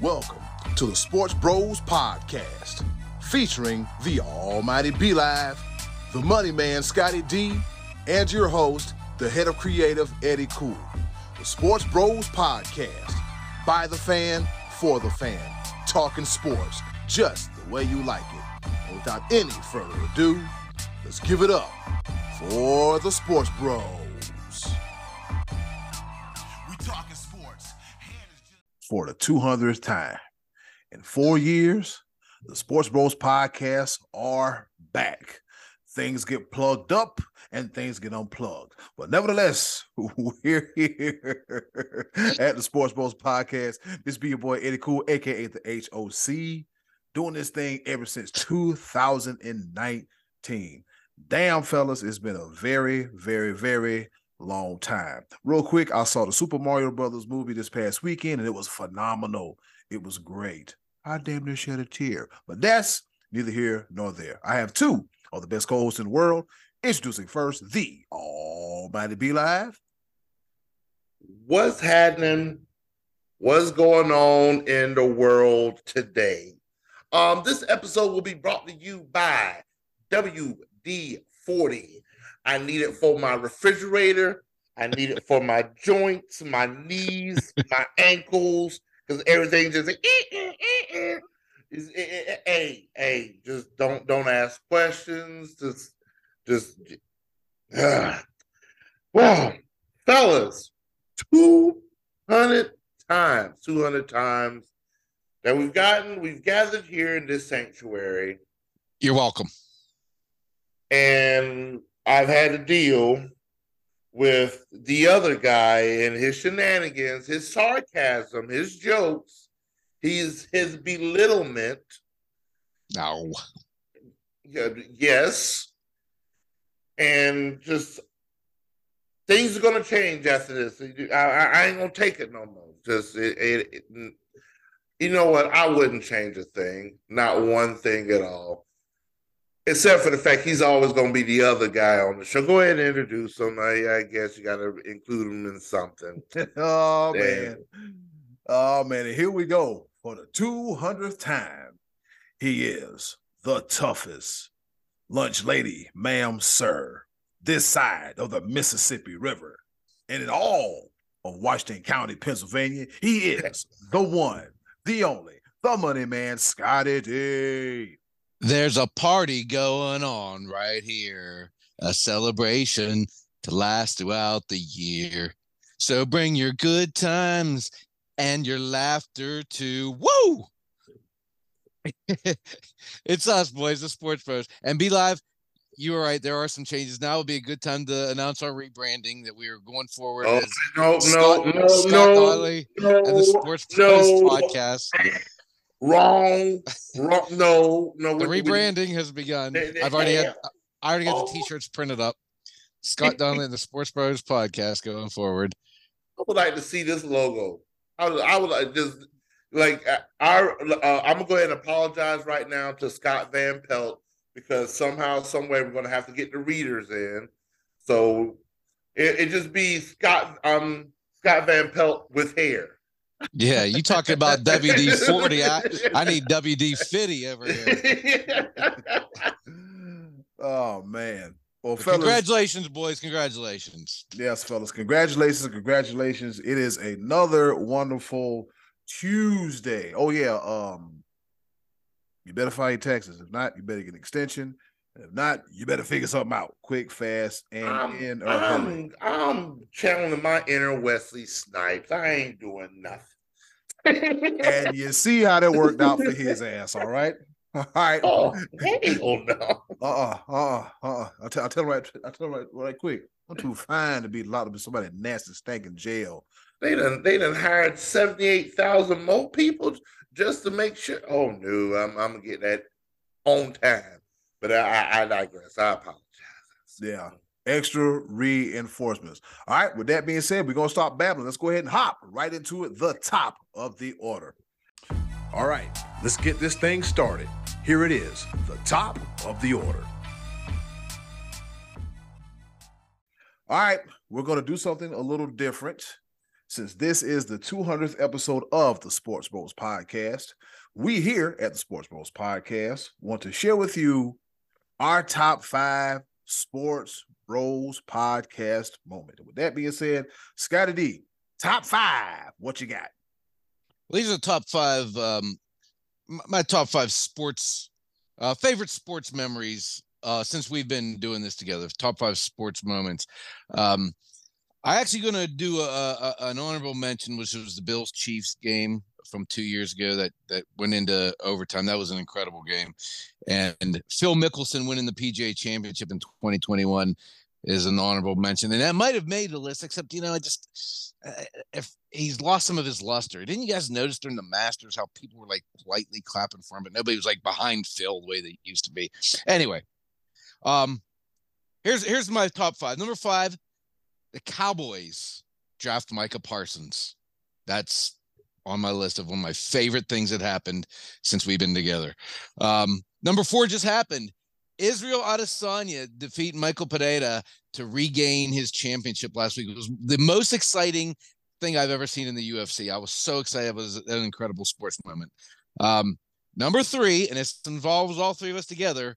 Welcome to the Sports Bros Podcast, featuring the Almighty B Live, the Money Man Scotty D, and your host, the head of creative Eddie Cool. The Sports Bros Podcast, by the fan, for the fan, talking sports just the way you like it. And without any further ado, let's give it up for the Sports Bros. For the 200th time. In four years, the Sports Bros podcast are back. Things get plugged up and things get unplugged. But nevertheless, we're here at the Sports Bros podcast. This be your boy Eddie Cool, aka the HOC, doing this thing ever since 2019. Damn, fellas, it's been a very, very, very long time. Real quick, I saw the Super Mario Brothers movie this past weekend and it was phenomenal. It was great. I damn near shed a tear, but that's neither here nor there. I have two of the best co-hosts in the world. Introducing first the Almighty B Live. What's happening? What's going on in the world today? Um, this episode will be brought to you by WD-40. I need it for my refrigerator. I need it for my joints, my knees, my ankles, because everything just like, eh, eh, eh, is hey, hey, just don't don't ask questions. Just just uh, well, fellas, 200 times, 200 times that we've gotten, we've gathered here in this sanctuary. You're welcome. And I've had to deal with the other guy and his shenanigans, his sarcasm, his jokes, his his belittlement. No. Yes. And just things are gonna change after this. I, I ain't gonna take it no more. Just it, it, it, you know what? I wouldn't change a thing, not one thing at all except for the fact he's always going to be the other guy on the show. Go ahead and introduce him. I, I guess you got to include him in something. oh Damn. man, oh man! And here we go for the two hundredth time. He is the toughest lunch lady, ma'am, sir, this side of the Mississippi River, and in all of Washington County, Pennsylvania. He is the one, the only, the money man, Scotty D. There's a party going on right here, a celebration to last throughout the year. So bring your good times and your laughter to woo. it's us, boys, the sports bros. And be live. You were right. There are some changes. Now would be a good time to announce our rebranding that we are going forward. Oh, no, Scott, no, no, Scott no, no, and the Sports no. Bros podcast. Wrong. Wrong. No, no. The we- we- rebranding has begun. I've already had I already got the t-shirts printed up. Scott Donnelly and the Sports Bros podcast going forward. I would like to see this logo. I would, I would like just like uh, our. Uh, I'm gonna go ahead and apologize right now to Scott Van Pelt because somehow, someway, we're gonna have to get the readers in. So it, it just be Scott um Scott Van Pelt with hair. Yeah, you talking about WD forty? I, I need WD fifty over here. oh man. Well, fellas, Congratulations, boys! Congratulations. Yes, fellas. Congratulations. Congratulations. It is another wonderful Tuesday. Oh, yeah. Um, you better file your taxes. If not, you better get an extension. If not, you better figure something out quick, fast, and I'm, in a hurry. I'm, I'm channeling my inner Wesley Snipes. I ain't doing nothing. And you see how that worked out for his ass, all right? All right. oh, hell no. Uh-uh, uh-uh, uh-uh. I'll tell, I'll tell him right, I'll tell him right, right quick. I'm too fine to be locked up in somebody nasty stank in jail. They done they done hired 78,000 more people just to make sure. Oh no, I'm I'm gonna get that on time. But I I, digress. I apologize. Yeah. Extra reinforcements. All right. With that being said, we're gonna stop babbling. Let's go ahead and hop right into it. The top of the order. All right, let's get this thing started. Here it is, the top of the order. All right, we're going to do something a little different. Since this is the 200th episode of the Sports Bros podcast, we here at the Sports Bros podcast want to share with you our top five Sports Bros podcast moment. With that being said, Scotty D, top five, what you got? Well, these are the top five, um, my top five sports, uh, favorite sports memories uh, since we've been doing this together. Top five sports moments. Um, I actually going to do a, a, an honorable mention, which was the Bills Chiefs game from two years ago that that went into overtime. That was an incredible game, and Phil Mickelson winning the PGA Championship in 2021 is an honorable mention, and that might have made the list. Except you know, I just uh, if he's lost some of his luster. Didn't you guys notice during the Masters how people were like politely clapping for him, but nobody was like behind Phil the way they used to be. Anyway, um, here's here's my top five. Number five, the Cowboys draft Micah Parsons. That's on my list of one of my favorite things that happened since we've been together. Um, number four just happened. Israel Adesanya defeat Michael Pereira to regain his championship last week. It was the most exciting thing I've ever seen in the UFC. I was so excited. It was an incredible sports moment. Um, number three, and it involves all three of us together.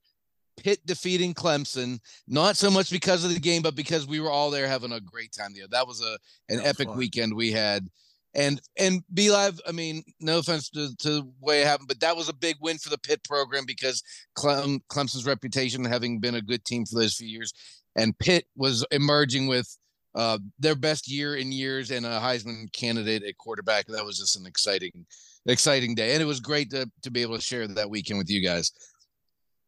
Pitt defeating Clemson, not so much because of the game, but because we were all there having a great time there. That was a an was epic fun. weekend we had. And and B Live, I mean, no offense to, to the way it happened, but that was a big win for the Pitt program because Clem, Clemson's reputation having been a good team for those few years, and Pitt was emerging with uh, their best year in years and a Heisman candidate at quarterback. That was just an exciting, exciting day, and it was great to to be able to share that weekend with you guys.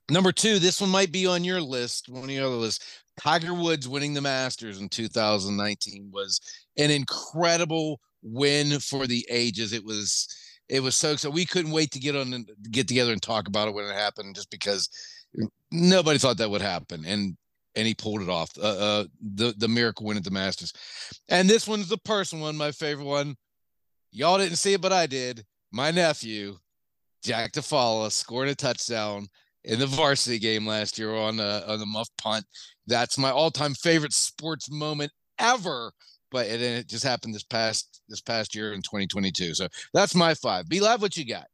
Number two, this one might be on your list, one of your other lists. Tiger Woods winning the Masters in 2019 was an incredible win for the ages. It was it was so so we couldn't wait to get on and get together and talk about it when it happened, just because nobody thought that would happen, and and he pulled it off. Uh, uh, the the miracle win at the Masters, and this one's the personal one, my favorite one. Y'all didn't see it, but I did. My nephew, Jack DeFala, scored a touchdown in the varsity game last year on the on the muff punt. That's my all time favorite sports moment ever but it, it just happened this past this past year in 2022. So that's my five. Be live. What you got?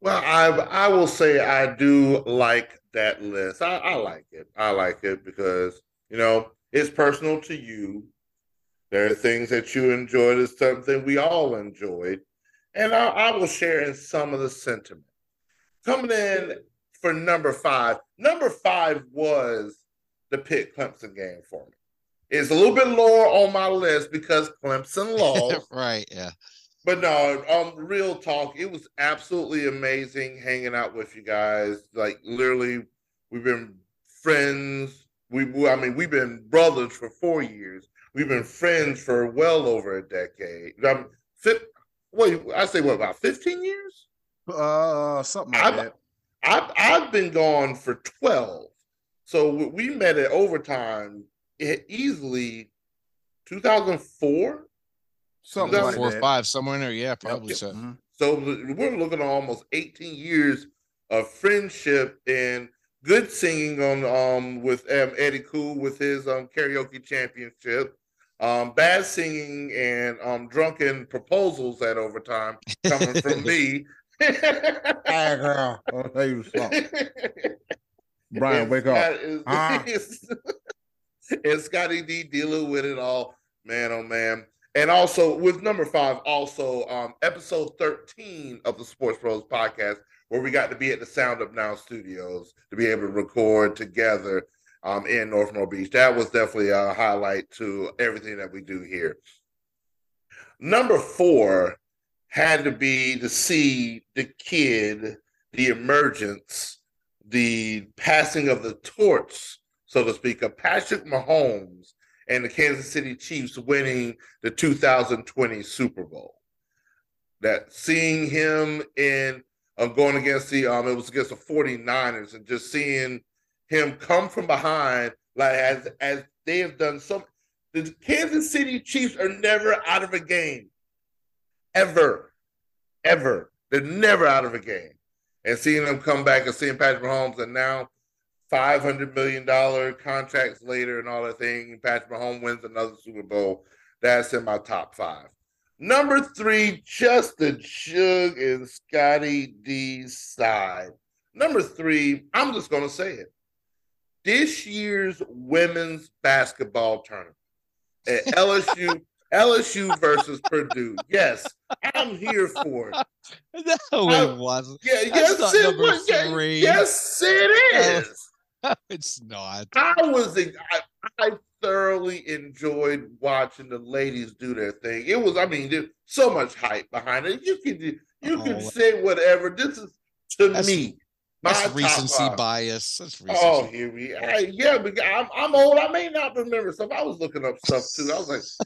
Well, I I will say I do like that list. I, I like it. I like it because you know it's personal to you. There are things that you enjoyed. It's something we all enjoyed, and I, I will share in some of the sentiment. Coming in for number five. Number five was the Pitt Clemson game for me is a little bit lower on my list because Clemson lost. right. Yeah. But no, um, real talk. It was absolutely amazing hanging out with you guys. Like literally, we've been friends. We, I mean, we've been brothers for four years. We've been friends for well over a decade. Um, fit, what I say, what about fifteen years? Uh, something like I've, that. I've I've been gone for twelve. So we met at overtime easily 2004 something like four or five somewhere in there. Yeah probably yep. so. Mm-hmm. so we're looking at almost 18 years of friendship and good singing on um with um, eddie cool with his um karaoke championship. Um bad singing and um drunken proposals at overtime coming from me. Hey girl. I'll tell you something. Brian wake up. is, uh and Scotty D dealing with it all. Man, oh man. And also with number five, also um, episode 13 of the Sports Bros podcast, where we got to be at the Sound Up Now studios to be able to record together um, in North Beach. That was definitely a highlight to everything that we do here. Number four had to be to see the kid, the emergence, the passing of the torch so to speak, of Patrick Mahomes and the Kansas City Chiefs winning the 2020 Super Bowl. That seeing him in um, going against the um it was against the 49ers and just seeing him come from behind like as as they have done so the Kansas City Chiefs are never out of a game. Ever. Ever. They're never out of a game. And seeing them come back and seeing Patrick Mahomes and now $500 million contracts later and all that thing. Patrick Mahomes wins another Super Bowl. That's in my top five. Number three, Justin Shug and Scotty D side. Number three, I'm just going to say it. This year's women's basketball tournament at LSU, LSU versus Purdue. Yes, I'm here for it. No, it wasn't. Yeah, That's yes, it was. Three. Yes, it is. it's not. I was I, I thoroughly enjoyed watching the ladies do their thing. It was, I mean, there's so much hype behind it. You can you can Oh. say whatever. This is to That's- me. My That's top recency five. bias. That's oh, recency. Oh, here we I, yeah, but I'm I'm old. I may not remember stuff. I was looking up stuff too. I was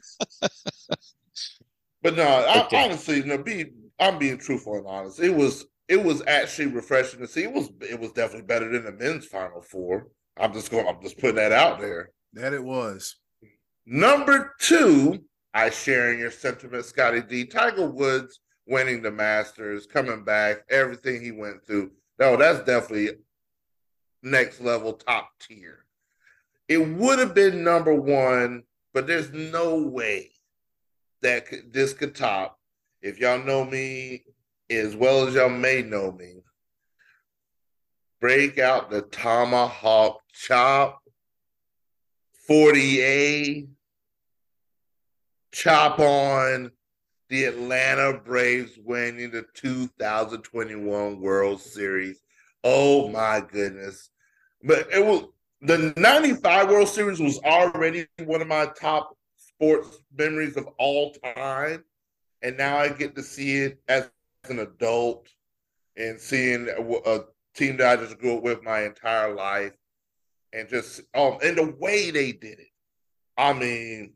like, but no, I, Okay. honestly, no, be I'm being truthful and honest. It was it was actually refreshing to see. It was it was definitely better than the men's final four. I'm just going. I'm just putting that out there. That it was. Number two, I share in your sentiment, Scotty D. Tiger Woods winning the Masters, coming back, everything he went through. No, that's definitely next level, top tier. It would have been number one, but there's no way that this could top. If y'all know me as well as y'all may know me, break out the tomahawk chop 40A, chop on the Atlanta Braves winning the 2021 World Series. Oh my goodness. But it was the 95 World Series was already one of my top sports memories of all time. And now I get to see it as an adult and seeing a, team that I just grew up with my entire life and just um and the way they did it. I mean,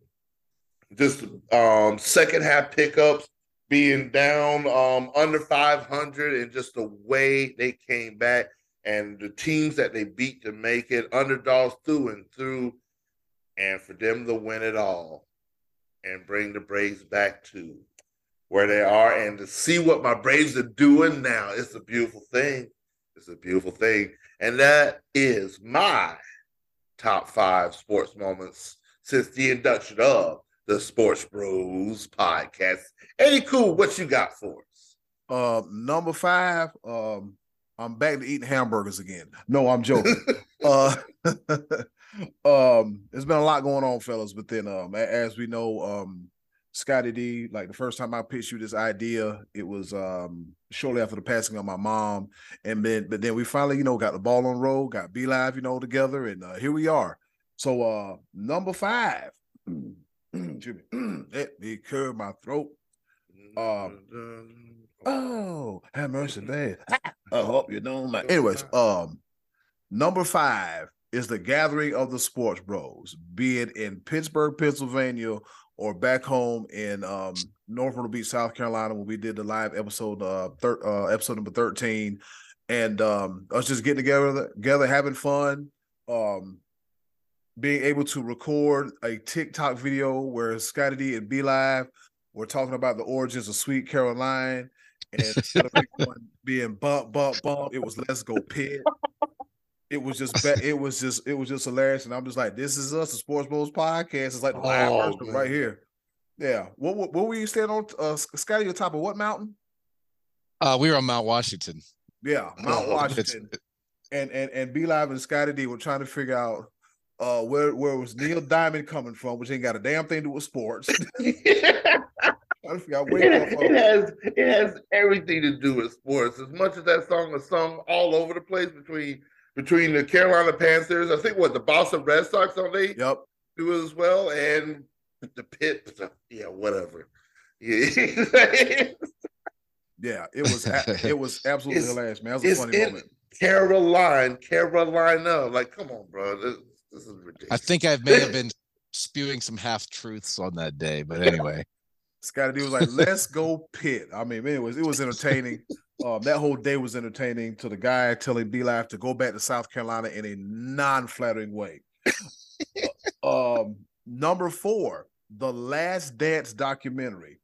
just um second half pickups being down um under 500 and just the way they came back and the teams that they beat to make it underdogs through and through and for them to win it all and bring the Braves back to where they are and to see what my Braves are doing now it's a beautiful thing it's a beautiful thing and that is my top five sports moments since the induction of the Sports Bros podcast. Eddie Cool, what you got for us? Uh, number five. Um, I'm back to eating hamburgers again. No, I'm joking. uh, um, there's been a lot going on, fellas. But then, um, as we know, um, Scotty D, like the first time I pitched you this idea, it was um shortly after the passing of my mom, and then but then we finally, you know, got the ball on roll, got B Live, you know, together, and uh, here we are. So, uh, number five. Excuse me. Let me clear my throat. Um, Oh, have mercy, man. I hope you don't mind. Anyways, um, number five is the gathering of the sports bros, be it in Pittsburgh, Pennsylvania, or back home in um North Myrtle Beach, South Carolina, when we did the live episode, uh, thir- uh episode number 13. And um us just getting together, together, having fun. Um being able to record a TikTok video where Scotty D and B Live were talking about the origins of Sweet Caroline and instead of everyone being bump, bump, bump, it was let's go pit. It was just ba- it was just it was just hilarious. And I'm just like, this is us, the Sports Bros podcast. It's like the live Oh, version right here. Yeah. What what, what were you standing on? Uh Scotty, on top of what mountain? Uh, we were on Mount Washington. Yeah, Mount Oh, It's- Washington. And and and B Live and Scotty D were trying to figure out uh where where was Neil Diamond coming from, which ain't got a damn thing to do with sports. trying to figure out where it, it has it has everything to do with sports. As much as that song is sung all over the place between between the Carolina Panthers, I think what the Boston Red Sox on they Yep. do as well, and the Pit. Yeah, whatever. Yeah. Yeah, it was it was absolutely It's- hilarious, man. That was a it's funny in moment. Caroline, Carolina. Like, come on, bro. This, this is ridiculous. I think I may have been spewing some half truths on that day, but anyway. Scotty D was like, "Let's go pit." I mean, man, it was it was entertaining. Um, that whole day was entertaining. To the guy telling B Life to go back to South Carolina in a non-flattering way. Uh, um, number four, the Last Dance documentary.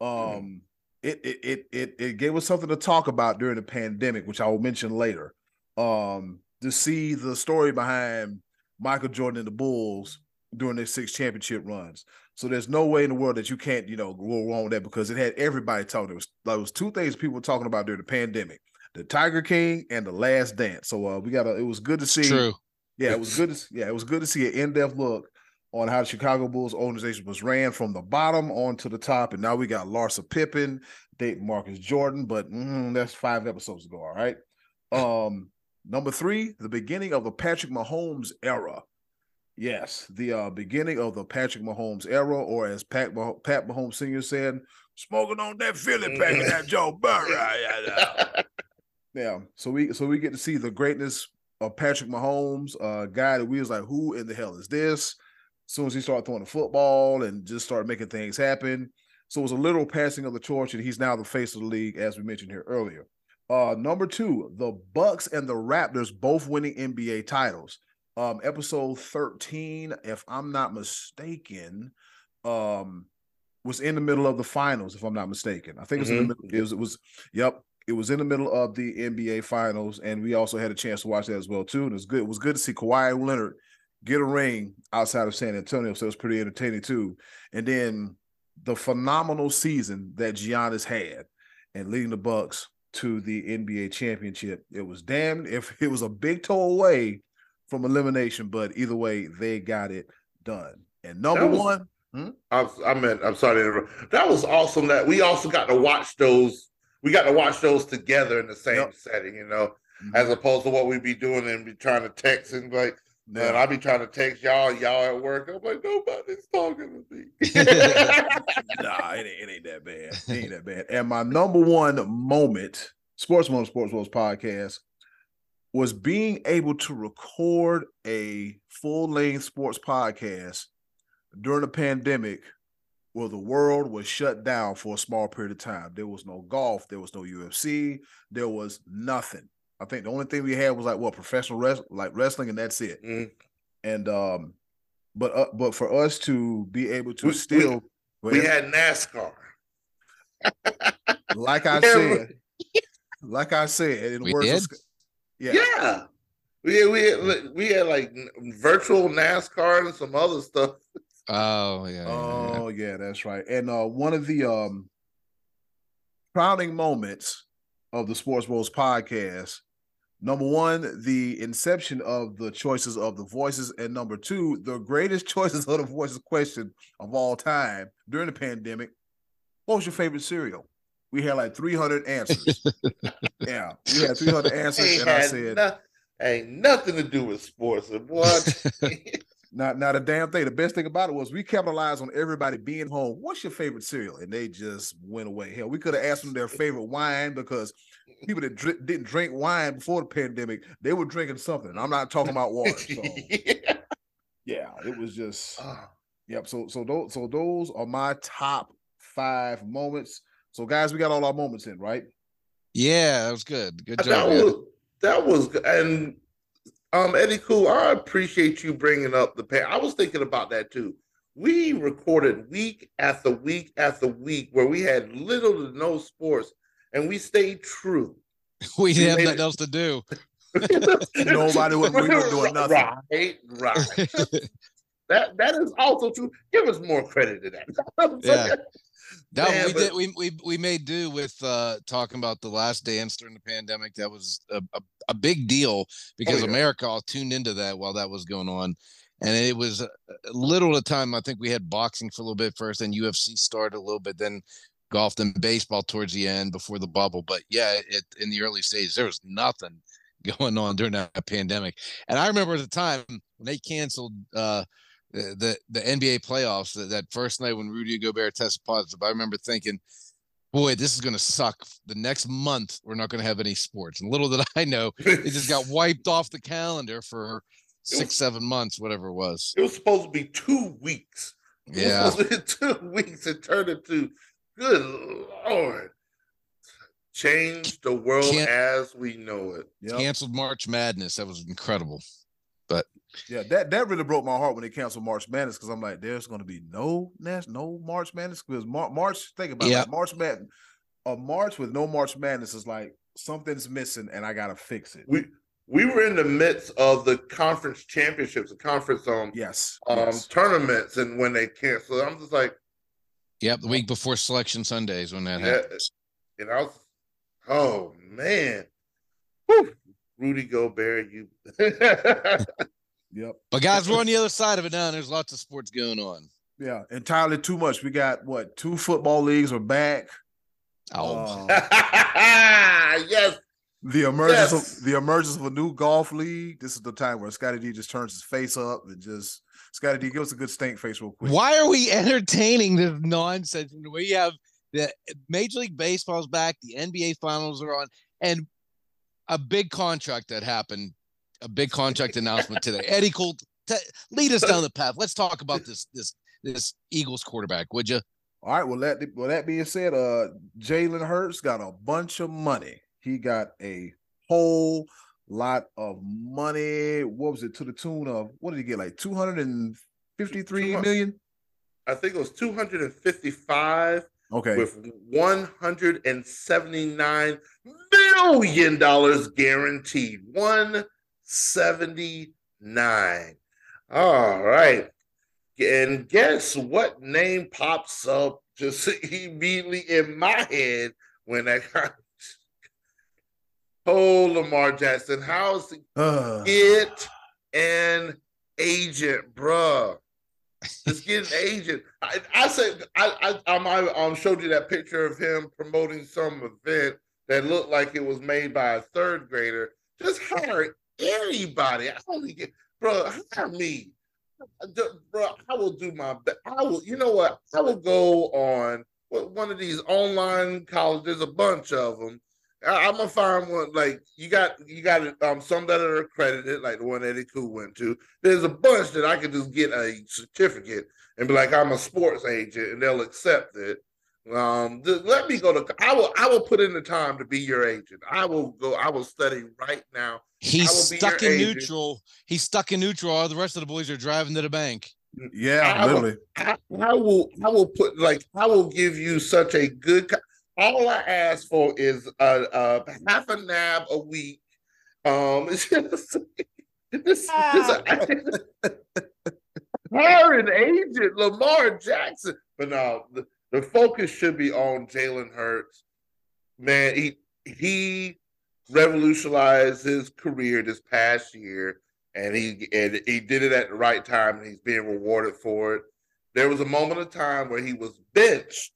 Um, it, it it it it gave us something to talk about during the pandemic, which I will mention later. Um, to see the story behind Michael Jordan and the Bulls during their six championship runs. So there's no way in the world that you can't, you know, go wrong with that because it had everybody talking. There was like, was two things people were talking about during the pandemic: the Tiger King and the Last Dance. So uh, we got a. It was good to see. True. Yeah, it was good. To, yeah, it was good to see an in-depth look on how the Chicago Bulls organization was ran from the bottom on to the top, and now we got Larsa Pippen, date Marcus Jordan, but mm, that's five episodes ago. All right. Um, number three, the beginning of the Patrick Mahomes era. Yes, the uh, beginning of the Patrick Mahomes era, or as Pat, Mah- Pat Mahomes Sr. said, smoking on that Philly pack of that Joe Burrow. Yeah. So we so we get to see the greatness of Patrick Mahomes, a uh, guy that we was like, who in the hell is this? As soon as he started throwing the football and just started making things happen. So it was a literal passing of the torch, and he's now the face of the league, as we mentioned here earlier. Uh, number two, the Bucks and the Raptors both winning NBA titles. Um, episode 13, if I'm not mistaken, um, was in the middle of the finals, if I'm not mistaken. I think it was in the Mhm. middle, it was, it was, yep, it was in the middle of the NBA finals, and we also had a chance to watch that as well, too. And it was good. It was good to see Kawhi Leonard get a ring outside of San Antonio. So it was pretty entertaining too. And then the phenomenal season that Giannis had and leading the Bucks to the NBA championship. It was damn if it was a big toe away from elimination, but either way, they got it done. And number was- one, hmm? I'm, I meant, I'm sorry to interrupt. That was awesome. That we also got to watch those. We got to watch those together in the same Yep. setting, you know, mm-hmm. as opposed to what we'd be doing and be trying to text and like, man, I'd be trying to text y'all, y'all at work. I'm like, nobody's talking to me. nah, it ain't, it ain't that bad. It ain't that bad. And my number one moment, Sports Moment Sports Worlds podcast, was being able to record a full length sports podcast during a pandemic where the world was shut down for a small period of time. There was no golf, there was no UFC, there was nothing. I think the only thing we had was like what professional wrestling, like wrestling, and that's it. Mhm. And um, but uh, but for us to be able to We- we- still We had NASCAR. like I Yeah, said, like I said, in the We words did? Sc- yeah, Yeah. We had, we had, we had like virtual NASCAR and some other stuff. Oh yeah. yeah, yeah. Oh yeah, that's right. And uh one of the um crowning moments of the Sports Bros podcast, number one, the inception of the choices of the voices, and number two, the greatest choices of the voices question of all time during the pandemic. What was your favorite cereal? We had like 300 answers. yeah, we had 300 answers, Ain't and I said, no- ain't nothing to do with sports. What? Not not a damn thing. The best thing about it was we capitalized on everybody being home. What's your favorite cereal? And they just went away. Hell, we could have asked them their favorite wine because people that dri- didn't drink wine before the pandemic, they were drinking something. I'm not talking about water. So Yeah. yeah, it was just Oh, yep. So so those so those are my top five moments. So guys, we got all our moments in, right? Yeah, that was good. Good that job. man. was that was good. and um Eddie Cool, I appreciate you bringing up the pay. I was thinking about that too. We recorded week after week after week where we had little to no sports, and we stayed true. we didn't have nothing it- else to do. Nobody was- we were doing nothing. Right, right. that that is also true. Give us more credit to that. Yeah. No, Man, we but- did. We, we we made do with uh talking about the last dance during the pandemic. That was a, a, a big deal because yeah. America all tuned into that while that was going on, and it was a a little at a time. I think we had boxing for a little bit first, then UFC started a little bit, then golf, then baseball towards the end before the bubble. But yeah, it in the early stages there was nothing going on during that pandemic, and I remember at the time when they canceled. uh the the, NBA playoffs that, that first night when Rudy Gobert tested positive, I remember thinking, boy, this is going to suck. The next month, we're not going to have any sports. And little did I know, it just got wiped off the calendar for six, seven months, whatever it was. It was supposed to be two weeks. It was Yeah. supposed to be two weeks. It turned into good lord. Change the world Can't- as we know it. Yep. Canceled March Madness. That was incredible. Yeah, that that really broke my heart when they canceled March Madness because I'm like, there's going to be no Nas- no March Madness because Mar- March. Think about it, March Madness. A March with no March Madness is like something's missing and I gotta fix it. We we were in the midst of the conference championships, the conference um Yes. um yes. tournaments, and when they canceled, I'm just like, Yep, the week before selection Sundays when that yeah, happened. and I was, oh man, Whew. Rudy Gobert, you. Yep. But guys, we're on the other side of it now. And there's lots of sports going on. Yeah. Entirely too much. We got what two football leagues are back. Oh, Uh, yes, the emergence Yes. of the emergence of a new golf league. This is the time where Scotty D just turns his face up and just Scotty D give us a good stink face real quick. why are we entertaining this nonsense? when We have the Major League Baseball's back, the NBA Finals are on, and a big contract that happened, a big contract announcement today. Eddie Cool, t- lead us down the path. Let's talk about this this this Eagles quarterback, would you? All right. Well, that well that being said, uh, Jalen Hurts got a bunch of money. He got a whole lot of money. What was it to the tune of? What did he get? Like two hundred and fifty-three million. I think it was 255 Okay. with 179 million dollars guaranteed. 179. All right. And guess what name pops up just immediately in my head when that Oh, Lamar Jackson, how's he Uh, get an agent, bruh. Just get an agent. I, I said I I um, I um showed you that picture of him promoting some event that looked like it was made by a third grader. Just hire anybody. I only get bro, hire me. Bro, I will do my best. I will, you know what? I will go on one of these online colleges, there's a bunch of them. I, am gonna find one like you got you got um some that are accredited, like the one Eddie Koo went to. There's a bunch that I could just get a certificate and be like, I'm a sports agent, and they'll accept it. Um, th- let me go to. I will. I will put in the time to be your agent. I will go. I will study right now. He's I will be stuck in agent. neutral. He's stuck in neutral. All the rest of the boys are driving to the bank. yeah, I will- I, I will. I will put like. I will give you such a good. All I ask for is a, a half a nab a week. Um, it's just. This, this, hire an agent, Lamar Jackson. But no, the, focus should be on Jalen Hurts. Man, he he revolutionized his career this past year, and he and he did it at the right time, and he's being rewarded for it. There was a moment of time where he was benched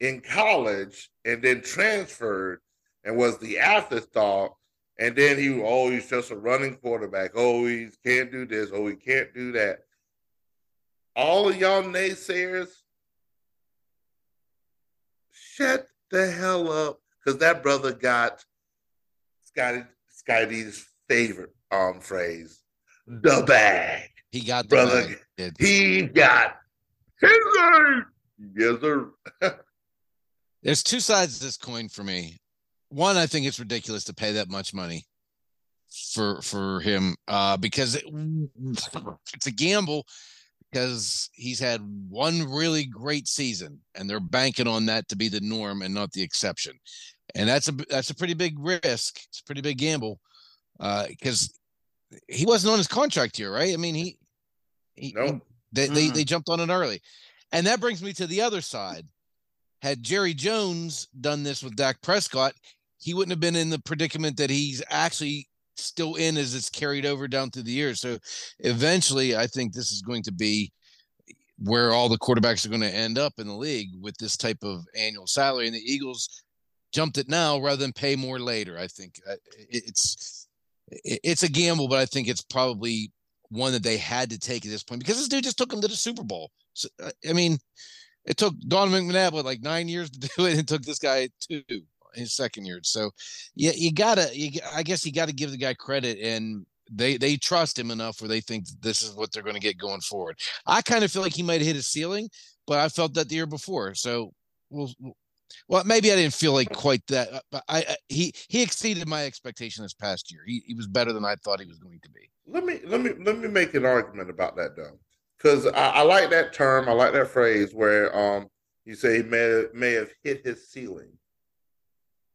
in college and then transferred and was the afterthought. And then he, oh, he's just a running quarterback. Oh, he can't do this. Oh, he can't do that. All of y'all naysayers, shut the hell up, because that brother got Scotty Scotty's favorite um phrase, the bag. He got the Brother, bag. He got his. Yes, sir. There's two sides to this coin for me. One, I think it's ridiculous to pay that much money for for him uh, because it, it's a gamble because he's had one really great season and they're banking on that to be the norm and not the exception. And that's a that's a pretty big risk. It's a pretty big gamble uh, because he wasn't on his contract here, right? I mean, he, he No. they, they Mm-mm. they jumped on it early. And that brings me to the other side. Had Jerry Jones done this with Dak Prescott, he wouldn't have been in the predicament that he's actually still in as it's carried over down through the years. So eventually, I think this is going to be where all the quarterbacks are going to end up in the league with this type of annual salary. And the Eagles jumped it now rather than pay more later. I think it's it's a gamble, but I think it's probably one that they had to take at this point because this dude just took them to the Super Bowl. So, I mean, it took Don McNabb like nine years to do it, and it took this guy two his second year. So, yeah, you gotta, you, I guess you got to give the guy credit, and they they trust him enough where they think this is what they're going to get going forward. I kind of feel like he might hit his ceiling, but I felt that the year before. So, we'll. we'll- maybe I didn't feel like quite that, uh, but I, I he he exceeded my expectation this past year. He he was better than I thought he was going to be. let me let me let me make an argument about that though, because I, I like that term. I like that phrase where um you say he may may have hit his ceiling.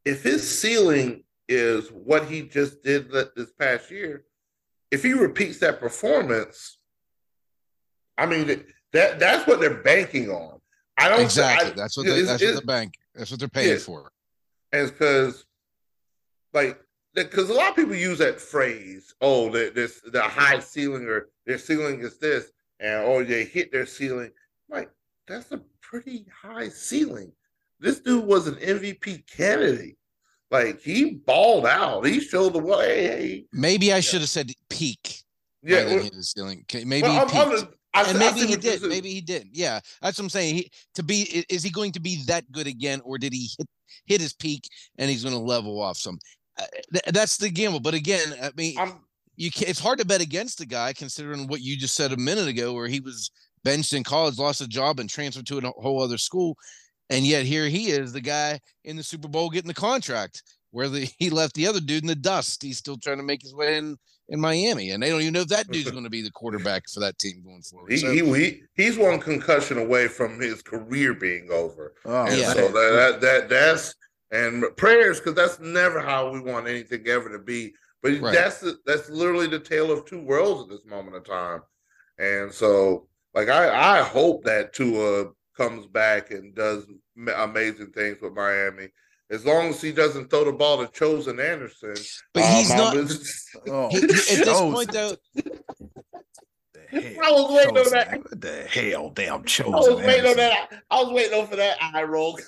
If his ceiling is what he just did this past year. If he repeats that performance, I mean that that's what they're banking on. I don't exactly. I, that's what they, that's what the bank. That's what they're paying for. And because, like, because a lot of people use that phrase, "Oh, this the high ceiling or their ceiling is this," and oh, they hit their ceiling. Like, that's a pretty high ceiling. This dude was an MVP candidate. Like he balled out. He showed the way. Maybe I yeah. should have said peak. Yeah, well, ceiling. Maybe well, he I, and maybe he did. Maybe he did. Yeah, that's what I'm saying. He, to be is he going to be that good again, or did he hit, hit his peak and he's going to level off some? Uh, th- that's the gamble. But again, I mean, I'm, you can It's hard to bet against the guy considering what you just said a minute ago, where he was benched in college, lost a job, and transferred to a whole other school, and yet here he is, the guy in the Super Bowl getting the contract where the, he left the other dude in the dust. He's still trying to make his way in in Miami, and they don't even know if that dude's going to be the quarterback for that team going forward. He, so, he, he, he's one concussion away from his career being over. Oh, yeah. So that, that that that's and prayers because that's never how we want anything ever to be. But right. that's the, that's literally the tale of two worlds at this moment of time. And so, like I I hope that Tua comes back and does amazing things with Miami as long as he doesn't throw the ball to Chosen Anderson. But he's um, not. oh, he, at this point, though. I was waiting on that. The hell, damn chosen. I was waiting on that. I was waiting on for that eye roll.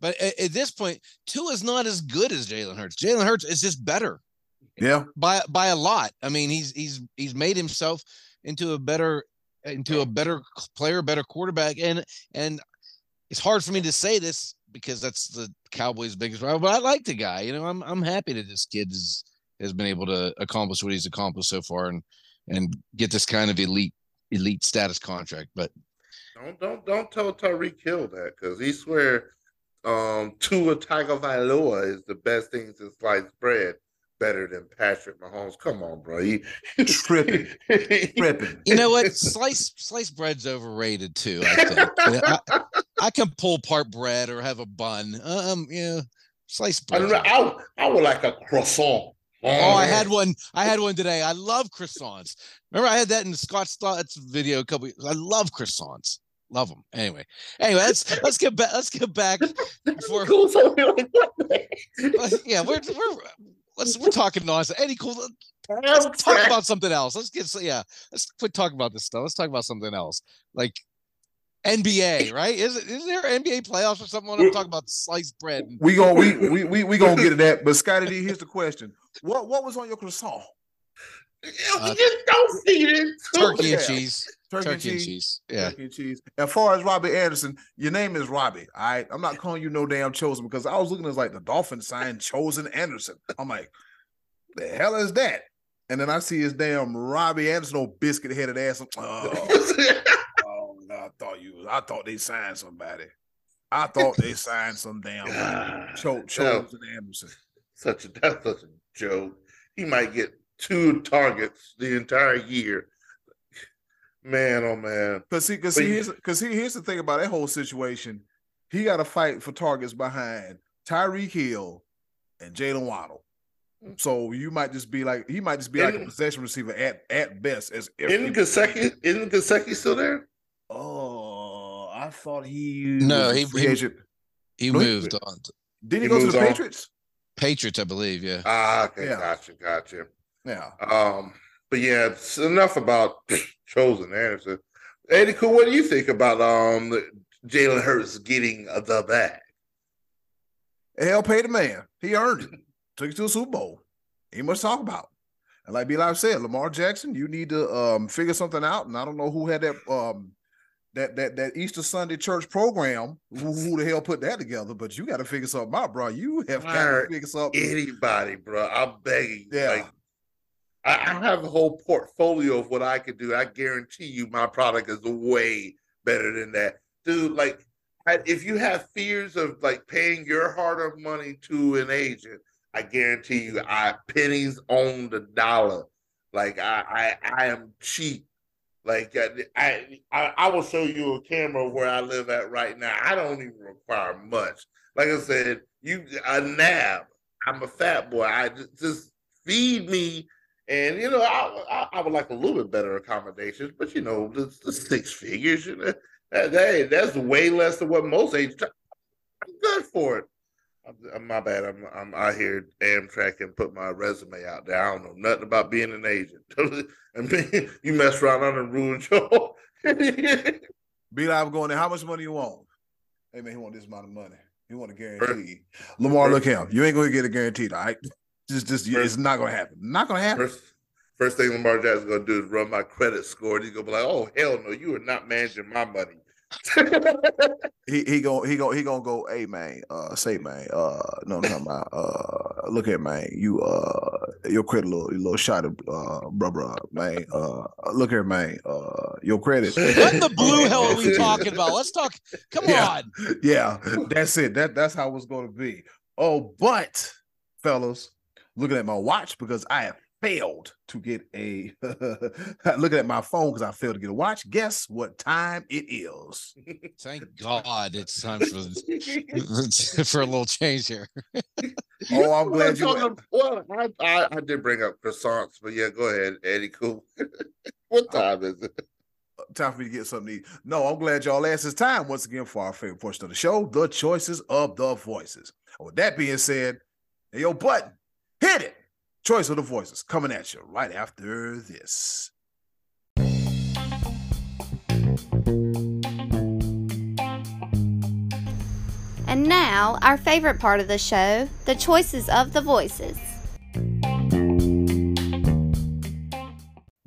but at, at, this Tua is not as good as Jalen Hurts. Jalen Hurts is just better. Yeah, by by a lot. I mean, he's he's he's made himself into a better into a better player, better quarterback, and and it's hard for me to say this because that's the Cowboys' biggest rival, but I like the guy. You know, I'm I'm happy that this kid has has been able to accomplish what he's accomplished so far and and get this kind of elite elite status contract. But don't don't don't tell Tyreek Hill that because he swear um Tua Tagovailoa is the best thing since sliced bread better than Patrick Mahomes. Come on, bro. You tripping. tripping. You know what? Slice slice bread's overrated too, I think. I, I, can pull part bread or have a bun. Um, yeah. Slice bread. I, I, I would like a croissant. Oh, I had one. I had one today. I love croissants. Remember, I had that in Scott Stott's video a couple. Years. I love croissants. Love them. Anyway, anyway, let's let's get back. Let's get back. Before, cool. yeah, we're we're let's we're talking nonsense. Eddie, cool. Let's talk about something else. Let's get yeah. Let's quit talking about this stuff. Let's talk about something else. Like NBA, right? Is it is there NBA playoffs or something? I'm talking about sliced bread. We go we we we we gonna get to that. But Scotty D, here's the question: What what was on your croissant? Uh, just don't feed it. Turkey and cheese. Turkey, Turkey and, cheese. and cheese. Yeah. Turkey and cheese. As far as Robbie Anderson, your name is Robbie. All right. I'm not calling you no damn chosen because I was looking at like the Dolphin sign chosen Anderson. I'm like, the hell is that? And then I see his damn Robbie Anderson, old biscuit headed ass. Oh, oh I thought you I thought they signed somebody. I thought they signed some damn cho- chosen Anderson. Such a that's such a joke. He might get two targets the entire year. Man, oh man. Because he, because see, here's because he, here's the thing about that whole situation. He got to fight for targets behind Tyreek Hill and Jaylen Waddle. So you might just be like he might just be like a possession receiver at at best. As isn't Gesicki isn't Gesicki still there? Oh, I thought he no he he, he no, moved he, on. Did he, he go to the Patriots? On. Patriots, I believe. Yeah. Ah, okay, yeah. gotcha, gotcha. Yeah. Um, but yeah, it's enough about chosen Anderson. Eddie, cool. What do you think about um Jalen Hurts getting the bag? Hell, paid the man. He earned it. Took it to a Super Bowl. Ain't much to talk about. And like B Live said, Lamar Jackson, you need to um figure something out. And I don't know who had that um that that that Easter Sunday church program. Who, who the hell put that together? But you got to figure something out, bro. You have got to figure something. Out, anybody, bro. I'm begging. Yeah. Like, I, I have a whole portfolio of what I could do. I guarantee you, my product is way better than that, dude. Like, if you have fears of like paying your hard-earned money to an agent, I guarantee you, I pennies on the dollar. Like, I, I, I am cheap. Like I, I, I will show you a camera where I live at right now. I don't even require much. Like I said, you a nab. I'm a fat boy. I just, just feed me, and you know, I, I, I would like a little bit better accommodations, but you know, the, the six figures, you know, that, that, that's way less than what most agents. I'm good for it. I'm, my bad. I'm I'm out here Amtrak and put my resume out there. I don't know nothing about being an agent. I mean, you mess around on and ruin your. Be live going there. How much money you want? Hey man, he want this amount of money. He want a guarantee. Lamar, look him. You ain't gonna get a guaranteed. All right, just just first, it's not gonna happen. Not gonna happen. First, first thing Lamar Jackson's gonna do is run my credit score. And he's gonna be like, "Oh hell no, you are not managing my money." he he gonna he gonna he gonna go. Hey man, uh, say man, uh, no, no, my uh, look at man, you uh, your credit little little shot of uh, bro, bro, man, uh, look here, man, uh, your credit. What the blue hell are we talking about? Let's talk. Come yeah, on. Yeah, that's it. That that's how it's going to be. Oh, but fellas, looking at my watch because I have failed to get a looking at my phone because I failed to get a watch. Guess what time it is? Thank God it's time for for a little change here. oh, I'm glad you. Went. Well, I, I, I did bring up croissants, but yeah, go ahead, Eddie. Cool. what oh. time is it? Time for me to get something to eat. No, I'm glad y'all asked. It's time once again for our favorite portion of the show, the choices of the voices. with that being said, hey, yo, button, hit it. Choice of the Voices coming at you right after this. And now, our favorite part of the show the choices of the voices.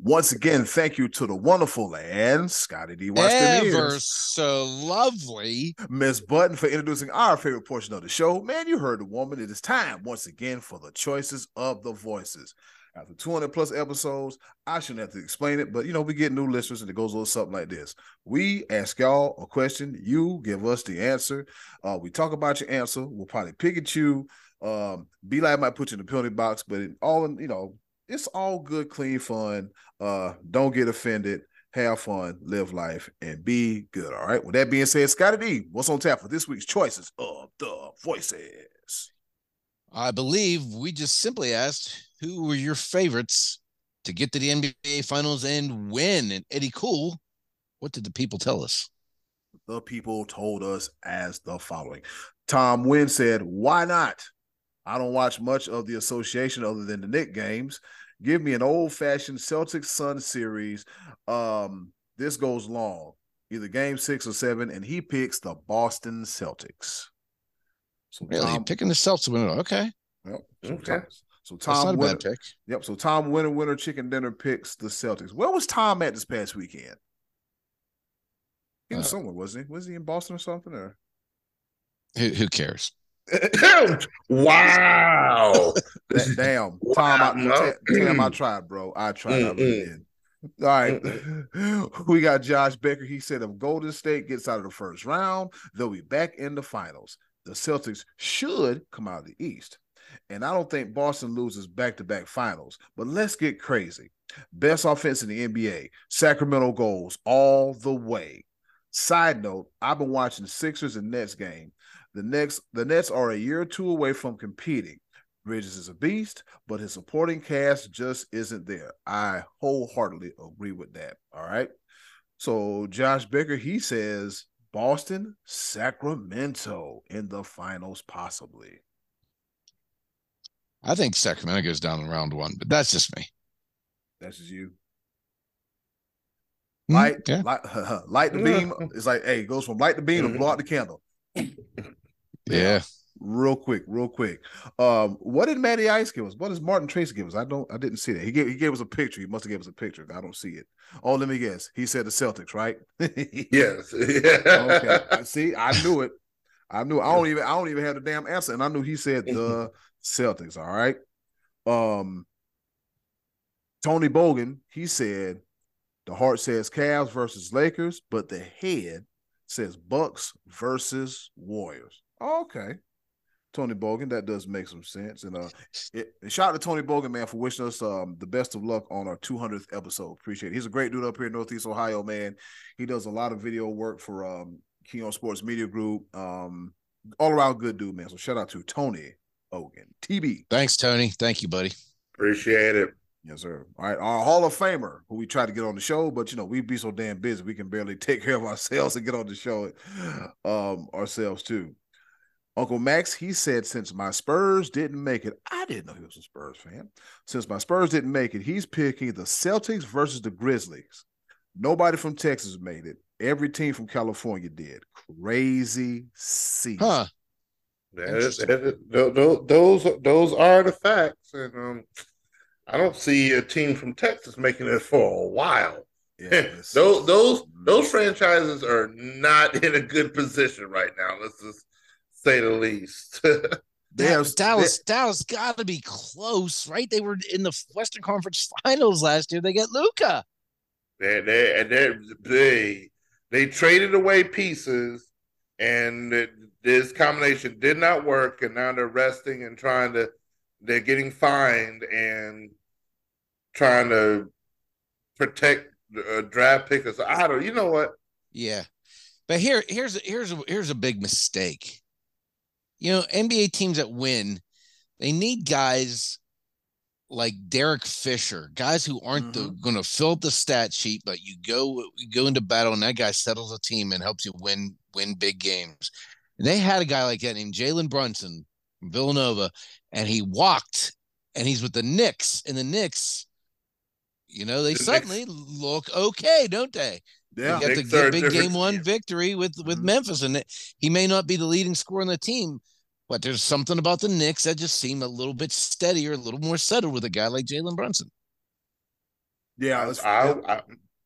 Once again, thank you to the wonderful and Scotty D. Weston Ever so lovely. Miss Button for introducing our favorite portion of the show. Man, you heard the woman. It is time once again for the choices of the voices. After 200 plus episodes, I shouldn't have to explain it, but you know, we get new listeners and it goes a little something like this. We ask y'all a question, you give us the answer. Uh, we talk about your answer. We'll probably pick at you. Um, Be like might put you in the penalty box, but it all in, you know, it's all good, clean fun. Uh, don't get offended. Have fun, live life, and be good. All right. With that being said, Scotty D, what's on tap for this week's choices of the voices? I believe we just simply asked who were your favorites to get to the NBA Finals and win. And Eddie Cool, what did the people tell us? The people told us as the following. Tom Wynn said, Why not? I don't watch much of the association other than the Knick games. Give me an old fashioned Celtics Sun series. Um, this goes long, either game six or seven, and he picks the Boston Celtics. So really, Tom, picking the Celtics winner. Okay. Yep. So okay. Tom, so Tom Winter, pick. Yep. So Tom Winter winner Chicken Dinner picks the Celtics. Where was Tom at this past weekend? He was uh, somewhere, wasn't he? Was he in Boston or something? Or who, who cares? wow. Damn. Tom, I, damn, I tried, bro. I tried. I really did. All right. we got Josh Becker. He said if Golden State gets out of the first round, they'll be back in the finals. The Celtics should come out of the East. And I don't think Boston loses back to back finals. But let's get crazy. Best offense in the NBA, Sacramento goals all the way. Side note, I've been watching Sixers and Nets game. The next the Nets are a year or two away from competing. Bridges is a beast, but his supporting cast just isn't there. I wholeheartedly agree with that. All right. So Josh Becker, he says Boston, Sacramento in the finals, possibly. I think Sacramento goes down in round one, but that's just me. That's just you. Hmm, light, yeah. light, light the beam. It's like, hey, it goes from light the beam mm-hmm. to blow out the candle. Yeah. Real quick, real quick. Um, what did Matty Ice give us? What does Martin Tracy give us? I don't I didn't see that. He gave he gave us a picture. He must have gave us a picture. I don't see it. Oh, let me guess. He said the Celtics, right? yes. okay. I see, I knew it. I knew I don't even I don't even have the damn answer. And I knew he said the Celtics. All right. Um Tony Bogan, he said the heart says Cavs versus Lakers, but the head says Bucks versus Warriors. Oh, okay. Tony Bogan, that does make some sense. And uh it, shout out to Tony Bogan, man, for wishing us um the best of luck on our 200th episode. Appreciate it. He's a great dude up here in Northeast Ohio, man. He does a lot of video work for um Keon Sports Media Group. Um all around good dude, man. So shout out to Tony Bogan, TB. Thanks, Tony. Thank you, buddy. Appreciate it. Yes, sir. All right, our Hall of Famer, who we try to get on the show, but you know we'd be so damn busy, we can barely take care of ourselves and get on the show um, ourselves too. Uncle Max, he said, since my Spurs didn't make it, I didn't know he was a Spurs fan. Since my Spurs didn't make it, he's picking the Celtics versus the Grizzlies. Nobody from Texas made it. Every team from California did. Crazy season. Huh. That is, that is, those those those are the facts, and um, I don't see a team from Texas making it for a while. Yes. those those those franchises are not in a good position right now. Let's just say the least. Have- Dallas, Dallas got to be close, right? They were in the Western Conference Finals last year. They got Luka. they they and they they they traded away pieces, and this combination did not work. And now they're resting and trying to. They're getting fined and trying to protect uh, draft pickers. I don't. You know what? Yeah, but here, here's here's a, here's a big mistake. You know, NBA teams that win, they need guys like Derek Fisher, guys who aren't the, going to fill up the stat sheet, but you go you go into battle and that guy settles a team and helps you win win big games. And they had a guy like that named Jalen Brunson from Villanova, and he walked, and he's with the Knicks, and the Knicks. You know, they The Knicks- suddenly look okay, don't they? yeah. They got the Knicks big game one victory with with Mhm. Memphis, and he may not be the leading scorer on the team, but there's something about the Knicks that just seem a little bit steadier, a little more settled with a guy like Jalen Brunson. Yeah. it's- I, I,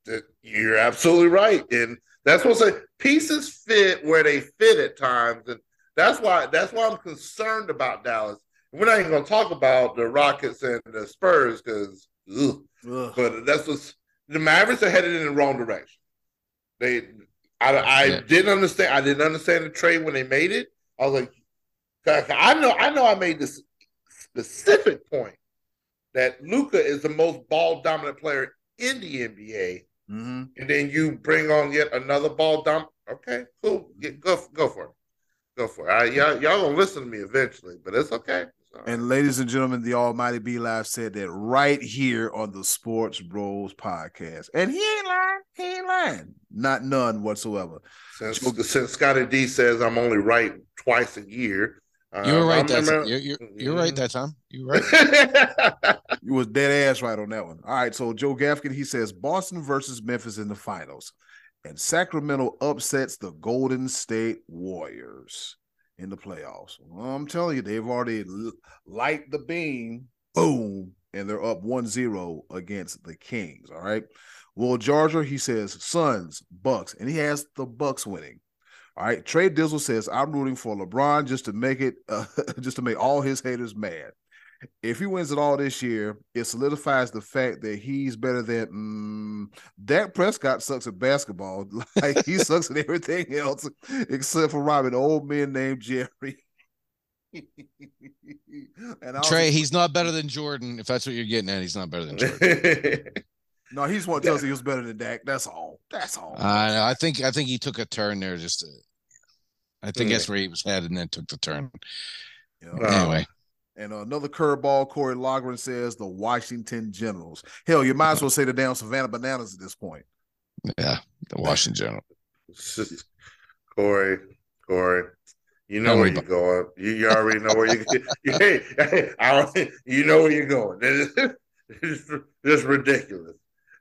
that- you're absolutely right, and that's what I say. Pieces fit where they fit at times, and that's why that's why I'm concerned about Dallas. We're not even going to talk about the Rockets and the Spurs because, but that's what's the Mavericks are headed in the wrong direction. They, I, I Yeah. didn't understand. I didn't understand the trade when they made it. I was like, I know, I know, I made this specific point that Luka is the most ball dominant player in the NBA, Mhm. and then you bring on yet another ball dom. Okay, cool, Get, go go for it, go for it. I, y'all, y'all gonna listen to me eventually, but it's okay. And ladies and gentlemen, the Almighty B Live said that right here on the Sports Bros podcast. And he ain't lying. He ain't lying. Not none whatsoever. since since Scotty D says I'm only right twice a year, You were uh, right I'm- that time. You're, you're, you're right that time. You were right. You was dead ass right on that one. All right. So Joe Gafkin, he says Boston versus Memphis in the finals. And Sacramento upsets the Golden State Warriors in the playoffs. Well, I'm telling you, they've already light the beam, boom, and they're up 1-0 against the Kings. All right. Will Georgia, he says Suns, Bucks, and he has the Bucks winning. All right. Trey Dizzle says I'm rooting for LeBron just to make it, uh, just to make all his haters mad if he wins it all this year, it solidifies the fact that he's better than mm, Dak Prescott sucks at basketball. Like he sucks at everything else except for robbing old men named Jerry. Trey, he's not better than Jordan. If that's what you're getting at, he's not better than Jordan. No, he just he's one tells he was better than Dak. That's all. That's all. I I think I think he took a turn there. Just to, I think Yeah. that's where he was headed, and then took the turn. You know? Wow. Anyway, And another curveball, Corey Logren says the Washington Generals. Hell, you might as well say the damn Savannah Bananas at this point. yeah, the Washington General. Corey, Corey, you know where you're going. You, you already know where you. you hey, hey, I you know where you're going. This just ridiculous.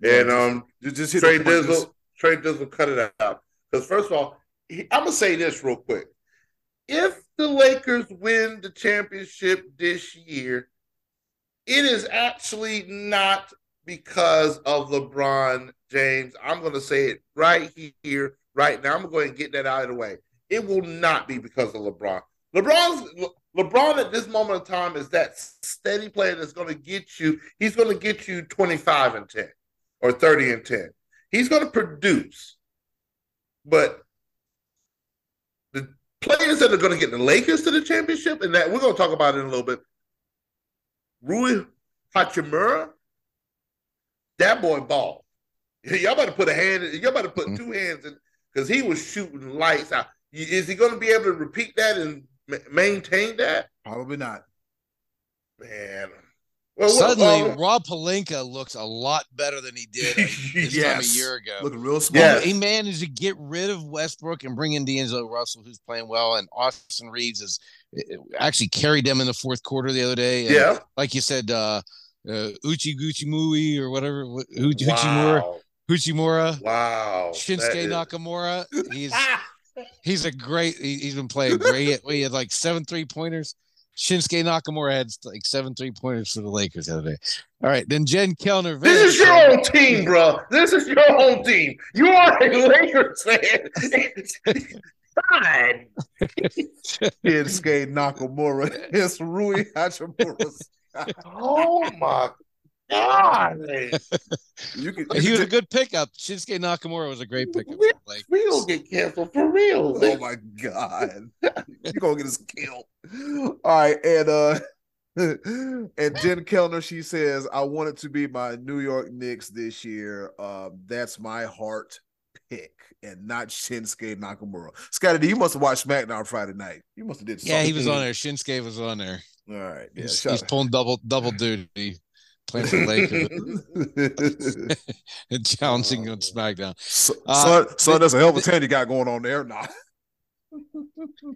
And um, Just, just hit Trey Dizzle, Trey Dizzle, cut it out. Because first of all, he, I'm gonna say this real quick. If the Lakers win the championship this year, it is actually not because of LeBron James. I'm gonna say it right here, right now. I'm gonna go ahead and get that out of the way. It will not be because of LeBron. LeBron's LeBron at this moment in time is that steady player that's going to get you. He's going to get you 25 and 10 or 30 and 10. He's going to produce. But the players that are going to get the Lakers to the championship, and that we're going to talk about it in a little bit. Rui Hachimura, that boy ball. Y'all better put a hand. Y'all better put mm-hmm. two hands in because he was shooting lights out. Is he going to be able to repeat that and ma- maintain that? Probably not. Man. Well, well, Suddenly, um, Rob Pelinka looks a lot better than he did this time a year ago. Looking real small. Yeah. He managed to get rid of Westbrook and bring in D'Angelo Russell, who's playing well, and Austin Reaves has uh, actually carried them in the fourth quarter the other day. And yeah. like you said, uh, uh, Uchi Gucci Mui or whatever, Huchimura, Wow. Wow. Shinsuke is- Nakamura. He's he's a great. He, he's been playing great. He had like seven three pointers. Shinsuke Nakamura had like seven three pointers for the Lakers the other day. All right, then Jen Kellner. This is your own team, bro. This is your own team. You are a Lakers fan. God. Shinsuke Nakamura. It's Rui Hachimura. Oh my God. You can, He was a good pickup. Shinsuke Nakamura was a great pickup. We, Like we don't get canceled for real. Oh my god. You're gonna get us killed. All right, and uh and Jen Kellner, she says, I want it to be my New York Knicks this year. Um, that's my heart pick, and not Shinsuke Nakamura. Scotty, you must have watched SmackDown Friday night. You must have did yeah, he was on there. Shinsuke was on there. All right, yeah. He's, he's pulling double double duty, playing for the Lakers and challenging on SmackDown. so, Uh, son, son, that's a hell of a team you got going on there. Nah.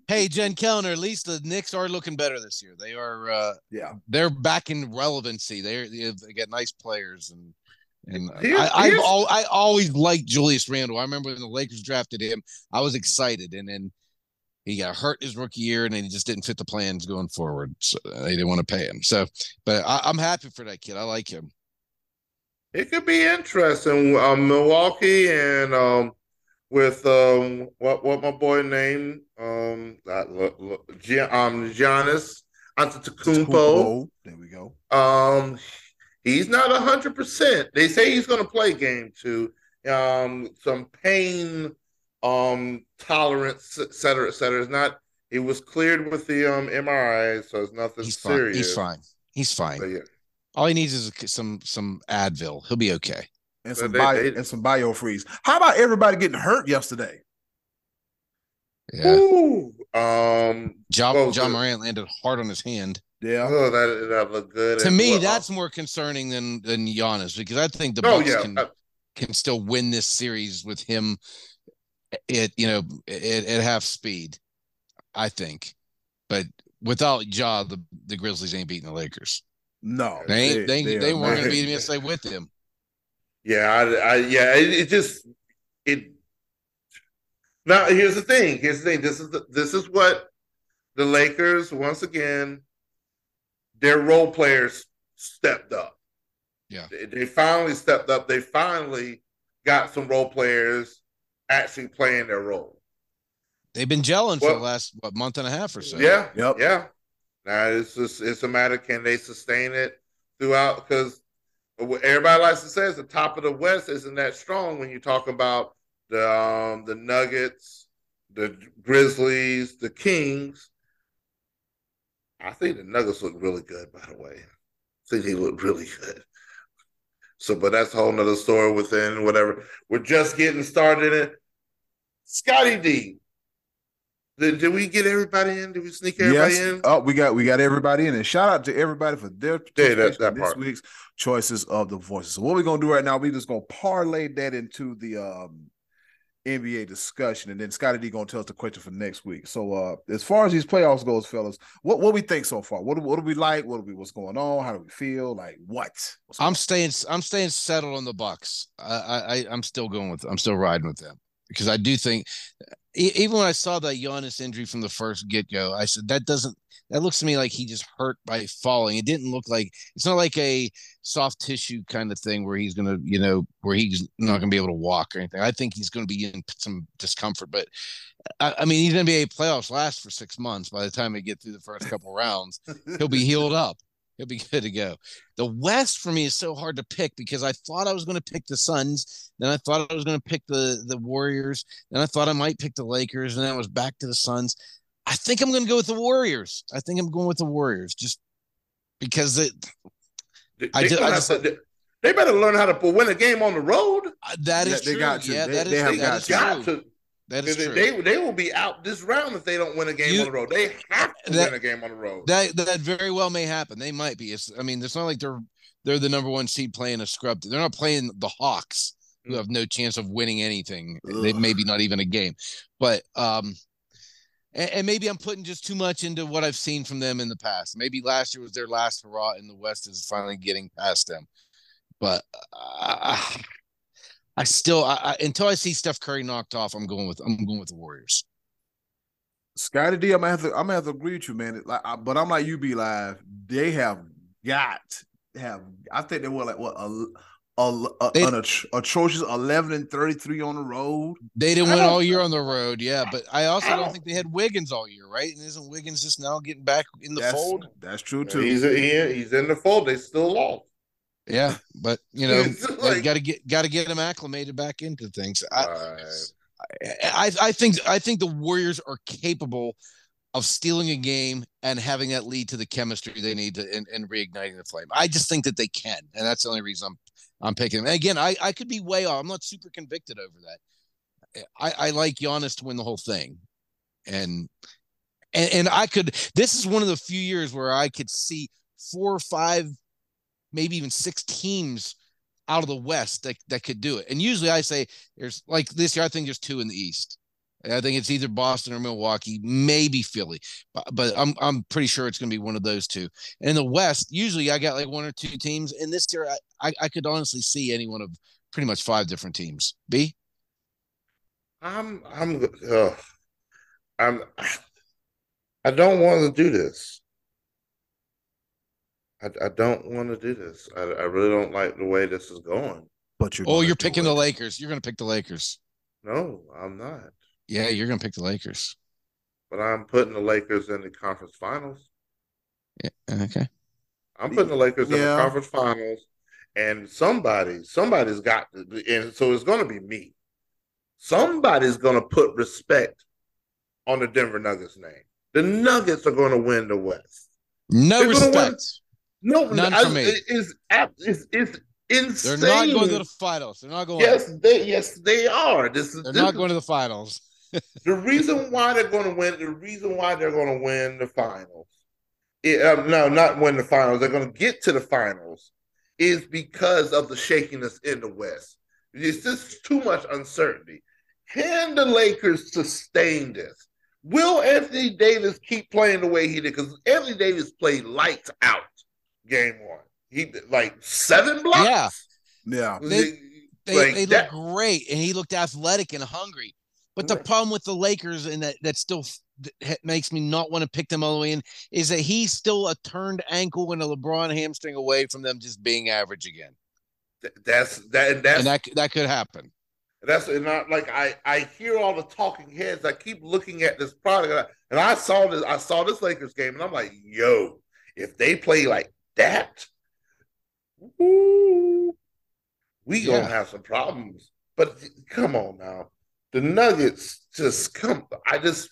Hey, Jen Kellner, at least the Knicks are looking better this year. They are uh Yeah. they're back in relevancy. They're they they got nice players and and Here- I I've here's- al- I always liked Julius Randle. I remember when the Lakers drafted him, I was excited, and then he got hurt his rookie year, and then he just didn't fit the plans going forward. So they didn't want to pay him. So, but I, I'm happy for that kid. I like him. It could be interesting. Um, Milwaukee and um, with um, what what my boy named um, that look, look, Gian, um, Giannis Antetokounmpo. There we go. Um, he's not hundred percent. They say he's going to play game two. Um, some pain, um, tolerance, et cetera, et cetera. It's not. It was cleared with the um MRI, so it's nothing He's fine. He's fine. He's fine. But yeah, All he needs is some some Advil. He'll be okay. And But some they- bio they- and some Biofreeze. How about everybody getting hurt yesterday? Yeah. Ooh, um, John Well, John the- Morant landed hard on his hand. Yeah. oh, that that looked good. To me, well, that's more concerning than than Giannis because I think the oh Bucks yeah, can can still win this series with him at you know at, at half speed. I think, but without Ja, the the Grizzlies ain't beating the Lakers. No. They ain't, they, they, are weren't not. going to beat him yesterday with him. yeah, I, I yeah. It, it just it. Now here's the thing. Here's the thing. This is the, this is what the Lakers once again. Their role players stepped up. Yeah. they, they finally stepped up. They finally got some role players actually playing their role. They've been gelling for the last what, month and a half or so. Yeah. Yep. Yeah. Now it's just it's a matter can they sustain it throughout because everybody likes to say is the top of the West isn't that strong when you talk about the um the Nuggets, the Grizzlies, the Kings. I think the Nuggets look really good, by the way. I think they look really good. So, but that's a whole nother story within whatever. We're just getting started in Scotty D. Did, did we get everybody in? Did we sneak everybody Yes. in? Oh, we got we got everybody in, and shout out to everybody for their Yeah, that- that this part. week's choices of the voices. So what we're gonna do right now, we just gonna parlay that into the um NBA discussion, and then Scotty D gonna tell us the question for next week. So uh as far as these playoffs goes, fellas, what what we think so far? What do, what do we like? What do we what's going on? How do we feel? Like what? I'm staying. I'm staying settled on the Bucks. I, I- I'm still going with. I'm still riding with them because I do think, even when I saw that Giannis injury from the first get go, I said that doesn't. That looks to me like he just hurt by falling. It didn't look like it's not like a soft tissue kind of thing where he's gonna, you know, where he's not gonna be able to walk or anything. I think he's gonna be in some discomfort, but I, I mean, these NBA playoffs last for six months. By the time they get through the first couple rounds, he'll be healed up. He'll be good to go. The West for me is so hard to pick because I thought I was going to pick the Suns, then I thought I was going to pick the the Warriors, then I thought I might pick the Lakers, and then I was back to the Suns. I think I'm going to go with the Warriors. I think I'm going with the Warriors just because it They, I they just- gonna I just- to- they better learn how to win a game on the road. uh, that Yeah, is they true. got to. Yeah, They- that is they have that got is to. Got true. to. That is They, true. they they will be out this round if they don't win a game You- on the road. They have to That- win a game on the road. that that very well may happen. They might be. It's, I mean, it's not like they're they're the number one seed playing a scrub. They're not playing the Hawks, who have no chance of winning anything. They maybe not even a game. But um, and, and maybe I'm putting just too much into what I've seen from them in the past. Maybe last year was their last hurrah, and the West is finally getting past them. But uh, I still, I, I, until I see Steph Curry knocked off, I'm going with I'm going with the Warriors. Scotty D, I'm gonna have to I'm gonna have to agree with you, man. Like, I, but I'm like you, B Live. They have got have. I think they were like what a a, a They- an atro- atrocious 11 and 33 on the road. They didn't I win all year on the road, yeah. But I also I don't, don't- think they had Wiggins all year, right? And isn't Wiggins just now getting back in the That's, fold? that's true too. he's he, he's in the fold. They still lost. Yeah, but you know, It's uh, like- got to get got to get him acclimated back into things. I, Right. I I think I think the Warriors are capable of stealing a game and having that lead to the chemistry they need to and, and reigniting the flame. I just think that they can, and that's the only reason I'm I'm picking them. And again, I I could be way off. I'm not super convicted over that. I I like Giannis to win the whole thing, and and and I could. This is one of the few years where I could see four or five, maybe even six teams out of the West that that could do it. And usually I say there's like this year, I think there's two in the East. I think it's either Boston or Milwaukee, maybe Philly, but, but I'm I'm pretty sure it's going to be one of those two. And in the West, usually I got like one or two teams. And this year, I, I, I could honestly see any one of pretty much five different teams. B. I'm I'm uh, I'm I don't want to do this. I, I don't want to do this. I, I really don't like the way this is going. But you're Oh, you're picking the Lakers. You're going to pick the Lakers. No, I'm not. Yeah, you're going to pick the Lakers. But I'm putting the Lakers in the conference finals. Yeah. Okay. I'm putting the Lakers in the conference finals, and somebody, somebody's got to, and so it's going to be me. Somebody's going to put respect on the Denver Nuggets name. The Nuggets are going to win the West. No They're gonna respect. No, None I- for me. it- It's, ab- it's it's They're not going to the finals. They're not going. yes, they yes they are. This is They're this not is- going to the finals. the reason why they're going to win. The reason why they're going to win the finals. It, um, no, not win the finals. They're going to get to the finals is because of the shakiness in the West. It's just too much uncertainty. Can the Lakers sustain this? Will Anthony Davis keep playing the way he did? Because Anthony Davis played lights out game one. He like seven blocks. Yeah. Yeah. They- They, Like they look great, and he looked athletic and hungry. But the problem with the Lakers, and that that still that makes me not want to pick them all the way in, is that he's still a turned ankle and a LeBron hamstring away from them just being average again, that's that. And that's and that that could happen. That's not like I I hear all the talking heads. I keep looking at this product, and I, and I saw this. I saw this Lakers game, and I'm like, yo, if they play like that, woo, we Yeah. gonna have some problems. But come on now, the Nuggets just come. I just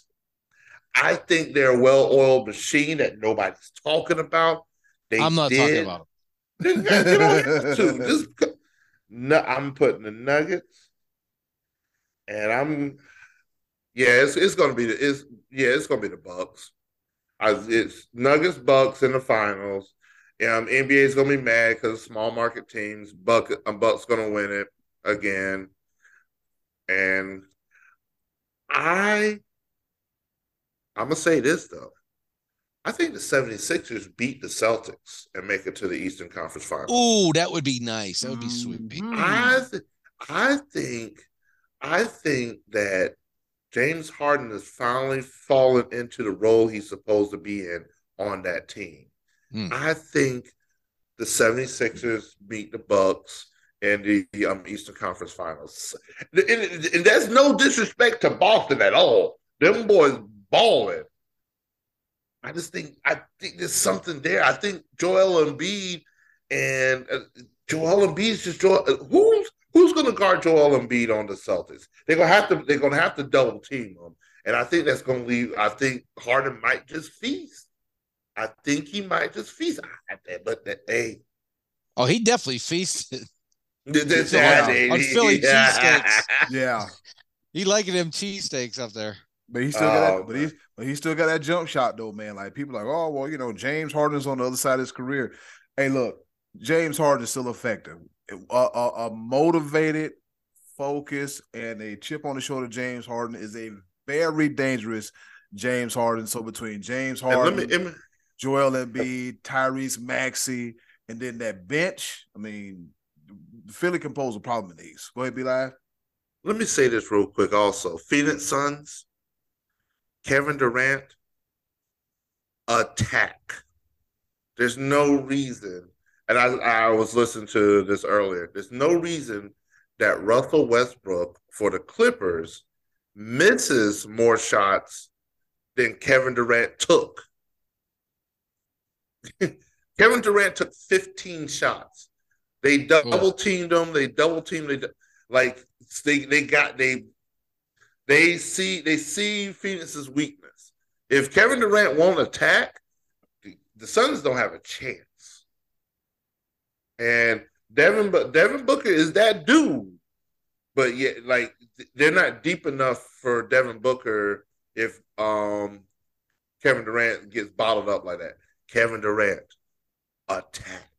I think they're a well-oiled machine that nobody's talking about. They I'm not did- talking about you don't have to. Just no, I'm putting the Nuggets, and I'm yeah, it's it's gonna be the it's yeah, it's gonna be the Bucks. I, it's Nuggets Bucks in the finals. Um, NBA is gonna be mad because small market teams. Buck um, Bucks gonna win it again, and I I'm gonna say this though. I think the 76ers beat the Celtics and make it to the Eastern Conference Finals. Ooh, that would be nice. That would be sweet. B. Mhm. I th- I think I think that James Harden has finally fallen into the role he's supposed to be in on that team. Hmm. I think the 76ers beat the Bucks in the um, Eastern Conference Finals. And, and- and that's no disrespect to Boston at all. Them boys balling. I just think I think there's something there. I think Joel Embiid and uh, Joel Embiid's just Joel. uh, Who's who's going to guard Joel Embiid on the Celtics? They're gonna have to. They're gonna have to double team him, and I think that's going to leave. I think Harden might just feast. I think he might just feast. I- But that, hey, Oh, he definitely feasted. this, On- on Philly cheesesteaks. Yeah. He liking them cheesesteaks up there. But he still got Oh, that, but he but he still got that jump shot though, man. Like people like, oh well, you know, James Harden's on the other side of his career. Hey, look, James Harden is still effective. A, a, a motivated, focused, and a chip on the shoulder. James Harden is a very dangerous James Harden. So between James And let Harden, me, let me Joel Embiid, Tyrese Maxey, and then that bench. I mean, Philly can pose a problem in these. Go ahead, B Live. let me say this real quick. Also, Phoenix Suns, Kevin Durant, attack. There's no reason, and I I was listening to this earlier. There's no reason that Russell Westbrook for the Clippers misses more shots than Kevin Durant took. Kevin Durant took 15 shots. They double teamed him. They double teamed. They like they they got they they see they see Phoenix's weakness. If Kevin Durant won't attack, the, the Suns don't have a chance. And Devin but Devin Booker is that dude. But yet like they're not deep enough for Devin Booker if um Kevin Durant gets bottled up like that. Kevin Durant attack.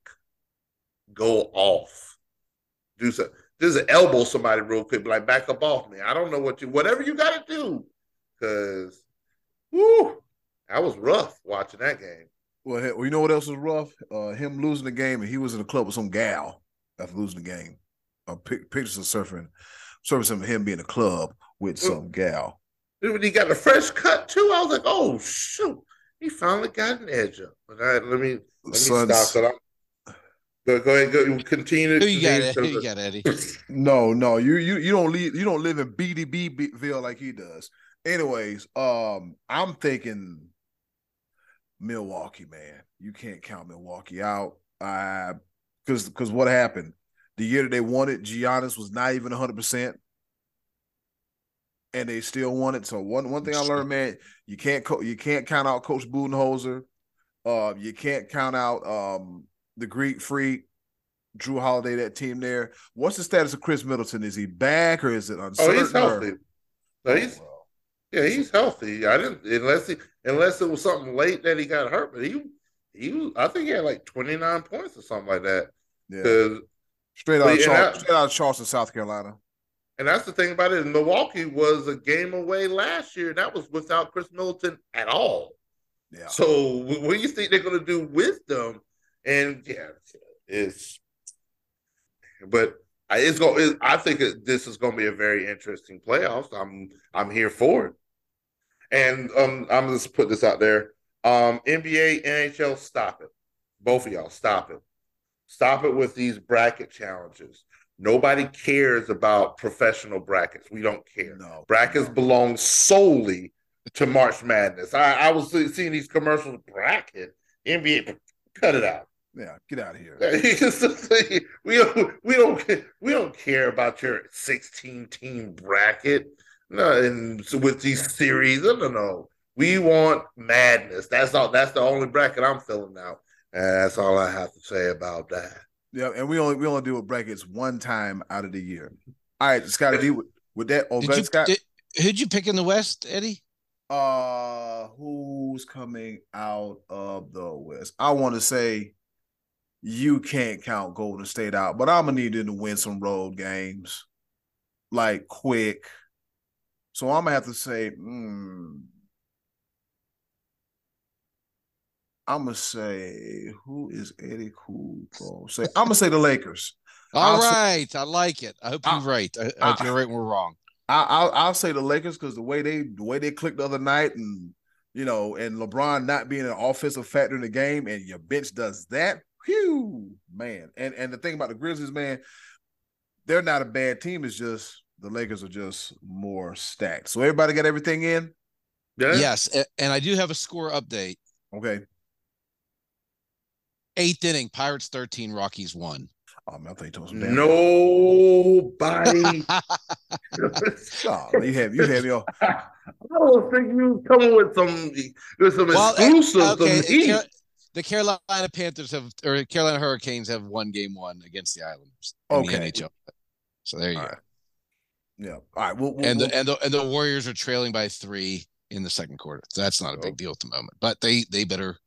Go off. Do so. This is an elbow somebody real quick, like back up off me. I don't know what you whatever you gotta do. Cause whoo, that was rough watching that game. Well, you know what else was rough? Uh, him losing the game, and he was in the club with some gal after losing the game. Uh, pic- pictures of surfing, surfing of him being in the club with some gal. When he got a fresh cut too, I was like, oh shoot, he finally got an edge up. But I, let me let me Suns- stop. So I'm, go, go ahead, go continue. Who you got? continue Who you got, Eddie? No, no, you you you don't leave. you don't live in BDBville like he does. Anyways, um, I'm thinking Milwaukee, man. You can't count Milwaukee out. I because because what happened the year that they won it, Giannis was not even 100 percent, and they still won it. So one one thing I learned, man, you can't co- you can't count out Coach Budenholzer. Uh, you can't count out um the Greek Freak, Jrue Holiday, that team there. What's the status of Khris Middleton? Is he back or is it uncertain? Oh, he's healthy. No, he's yeah, he's healthy. I didn't unless he unless it was something late that he got hurt, but he he was I think he had like 29 points or something like that. Yeah, straight out, of Yeah, Char- that- straight out of Charleston, South Carolina. And that's the thing about it. Milwaukee was a game away last year, and that was without Khris Middleton at all. Yeah, So what do you think they're going to do with them? And yeah, it's but I- it's going. It, I think it, this is going to be a very interesting playoffs. I'm I'm here for it. And um, I'm just put this out there. Um, NBA, NHL, stop it. Both of y'all, stop it. Stop it with these bracket challenges. Nobody cares about professional brackets. We don't care. no Brackets belong solely to March Madness. I, I was seeing these commercials. Bracket NBA, cut it out. Yeah, get out of here. we don't we don't we don't care about your 16 team bracket. No, and so with these series, no, no, no. We want madness. That's all. That's the only bracket I'm filling out. And that's all I have to say about that. Yeah, and we only we only deal with brackets one time out of the year. All right, Scotty D, with, with that. Oh, Did you, Scott. did, who'd you pick in the West, Eddie? Uh, who's coming out of the West? I want to say you can't count Golden State out, but I'm gonna need them to win some road games, like quick. So I'm gonna have to say, mm, I'm gonna say, who is Eddie Cool? Gonna say, I'm gonna say the Lakers. All I'll say- I like it. I hope you're ah. right. I, I ah. hope you're right we're wrong. I, I'll I'll say the Lakers because the way they the way they clicked the other night, and you know, and LeBron not being an offensive factor in the game, and your bench does that. Whew, man. And and the thing about the Grizzlies, man, they're not a bad team. It's just the Lakers are just more stacked. So everybody got everything in. Yeah. Yes, and I do have a score update. Okay. Eighth inning, Pirates 13, Rockies 1. Oh man, I thought you told some damn. Nobody. Oh, you have you have your I don't think you was coming with some with some Well, eh, exclusives. okay, some heat. The Carolina Panthers have, or Carolina Hurricanes have won game one against the Islanders in Okay. the NHL. So there you All go. right. Yeah. All right. We'll, we'll, and we'll- the and the and the Warriors are trailing by three in the second quarter. So that's not a Oh. big deal at the moment. But they they better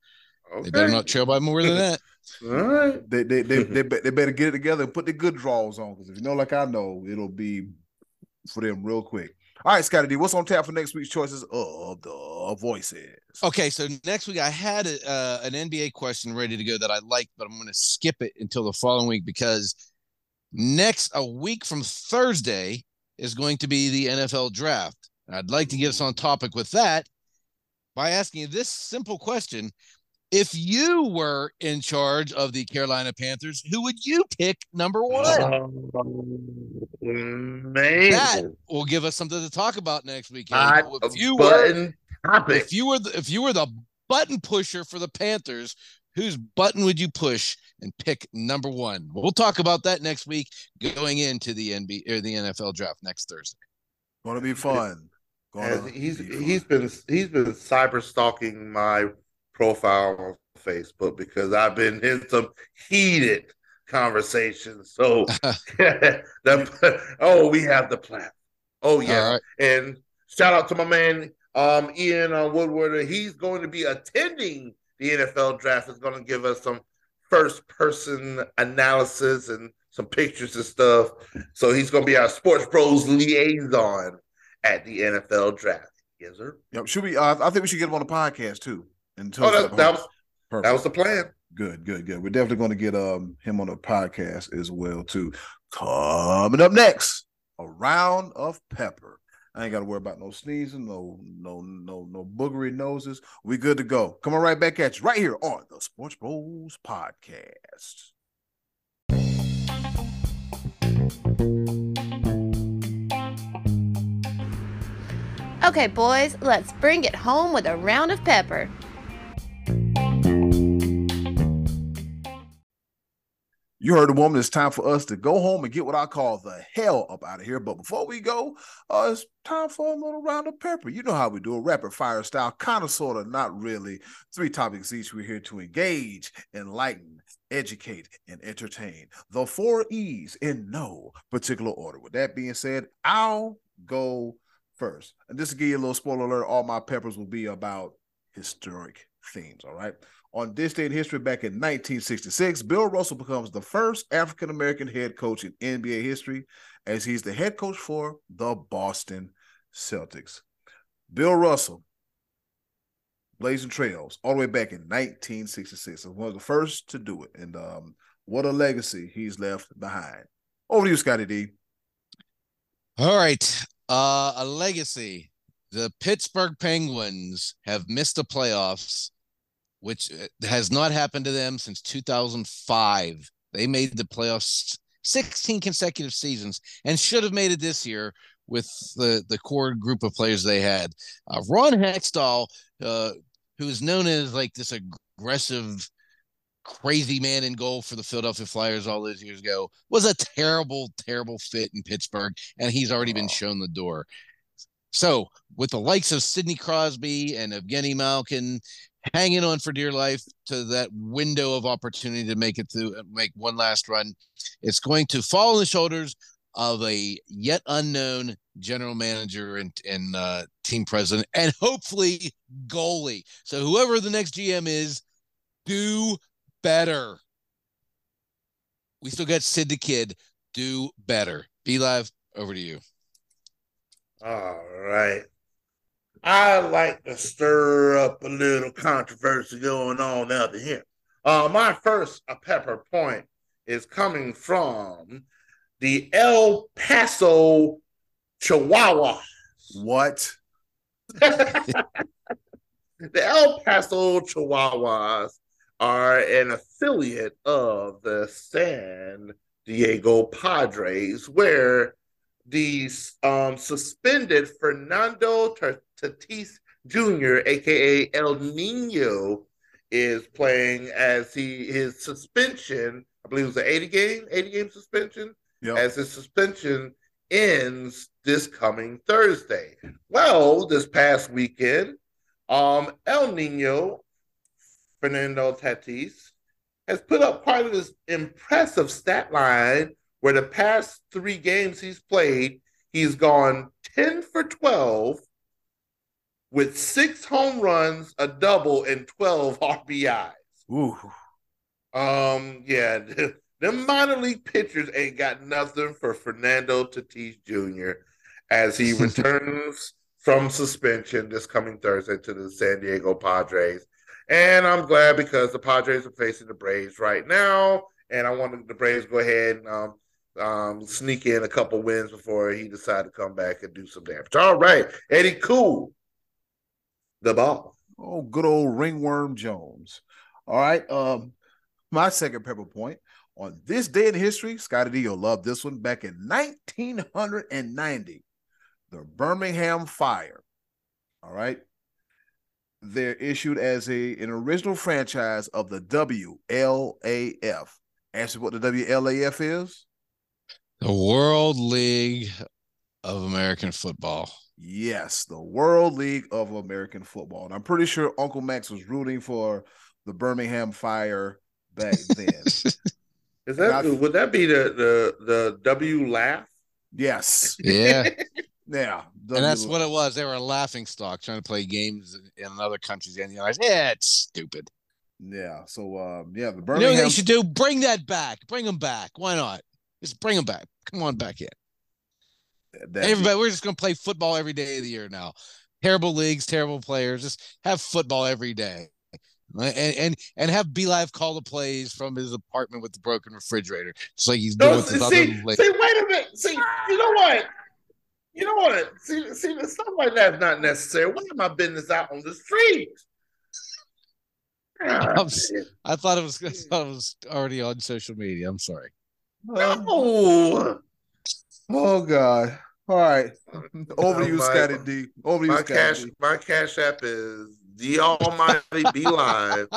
Okay. they better not trail by more than that. All right. they they they, they, they better get it together and put the good draws on because if you know, like I know, it'll be for them real quick. All right, Scotty D, what's on tap for next week's choices of the voices? Okay, so next week I had a, uh, an NBA question ready to go that I liked, but I'm going to skip it until the following week because next a week from Thursday is going to be the NFL draft. I'd like to get us on topic with that by asking you this simple question. If you were in charge of the Carolina Panthers, who would you pick number one? Man. That will give us something to talk about next week. Hot If you were topic. if you were the, if you were the button pusher for the Panthers, whose button would you push and pick number one? We'll talk about that next week, going into the NBA or the NFL draft next Thursday. Gonna be fun. Gonna he's be fun. he's been he's been cyber stalking my profile on Facebook because I've been in some heated conversations. So the, oh, we have the plan. Oh yeah, All right. and shout out to my man um, Ian uh, Woodward. He's going to be attending the NFL draft. Is going to give us some first person analysis and some pictures and stuff. So he's going to be our Sports Bros liaison at the NFL draft. Yes, sir. Yep. Should we? Uh, I think we should get him on the podcast too. And tell Oh, that, that was Perfect. that was the plan. Good, good, good. We're definitely going to get um him on the podcast as well too. Coming up next, a round of pepper. I ain't got to worry about no sneezing, no no no no boogery noses. We good to go. Coming right back at you right here on the Sports Bros podcast. Okay, boys, let's bring it home with a round of pepper. You heard the woman. It's time for us to go home and get what I call the hell up out of here. But before we go, uh, it's time for a little round of pepper. You know how we do a rapid fire style, kind of, sort of, not really. Three topics each. We're here to engage, enlighten, educate, and entertain. The four E's in no particular order. With that being said, I'll go first. And just to give you a little spoiler alert, all my peppers will be about historic themes. All right. On this day in history, back in 1966, Bill Russell becomes the first African American head coach in NBA history, as he's the head coach for the Boston Celtics. Bill Russell, blazing trails all the way back in 1966, and one of the first to do it. And um, what a legacy he's left behind. Over to you, Scotty D. All right. Uh, a legacy. The Pittsburgh Penguins have missed the playoffs, which uh, has not happened to them since 2005. They made the playoffs 16 consecutive seasons and should have made it this year with the, the core group of players they had. Uh, Ron Hextall, uh, who is known as like this aggressive, crazy man in goal for the Philadelphia Flyers all those years ago, was a terrible, terrible fit in Pittsburgh, and he's already been shown the door. So, with the likes of Sidney Crosby and Evgeny Malkin hanging on for dear life to that window of opportunity to make it to make one last run, it's going to fall on the shoulders of a yet unknown general manager and, and uh, team president, and hopefully goalie. So, whoever the next GM is, do better. We still got Sid the Kid. Do better. B Live. Over to you. All right. I like to stir up a little controversy going on out here. Uh, my first pepper point is coming from the El Paso Chihuahua. What? the El Paso Chihuahuas are an affiliate of the San Diego Padres, where the um, suspended Fernando Tatis Jr., aka El Nino, is playing as he his suspension. I believe it was an 80 game, 80 game suspension Yep. as his suspension ends this coming Thursday. Well, this past weekend, um, El Nino, Fernando Tatis, has put up quite this impressive stat line where the past three games he's played, he's gone 10 for 12 with six home runs, a double, and 12 RBIs. Ooh. Um, yeah, them minor league pitchers ain't got nothing for Fernando Tatis Jr. as he returns from suspension this coming Thursday to the San Diego Padres. And I'm glad because the Padres are facing the Braves right now. And I wanted the Braves to go ahead and um, um, sneak in a couple wins before he decided to come back and do some damage. All right, Eddie Cool, the ball. Oh, good old ringworm Jones. All right. Um, my second pepper point on this day in history, Scotty D, you'll love this one. Back in 1990, the Birmingham Fire. All right. They're issued as a an original franchise of the WLAF. Answer what the WLAF is? The World League of American Football. Yes, the World League of American Football. And I'm pretty sure Uncle Max was rooting for the Birmingham Fire back then. Is that Not- would that be the the the W laugh? yes. yeah. Yeah. And that's W- what it was. They were a laughing stock trying to play games in other countries. And you're like, yeah, it's stupid. Yeah. So um, yeah, the You know what Birmingham they should do? Bring that back. Bring them back. Why not? Just bring them back. Come on back in. That- Everybody, we're just going to play football every day of the year now. Terrible leagues, terrible players. Just have football every day. And and and have B Live call the plays from his apartment with the broken refrigerator, just like he's doing No, with see, his see, other league. see, wait a minute. See, you know what? You know what? See, see, stuff like that's not necessary. Why am I business out on the street? S- ah, I thought it was I thought it was already on social media. I'm sorry. No. Oh God. All right. Over to you, Scotty D. Over to you, Scotty cash, D. my cash app is the Almighty B Live.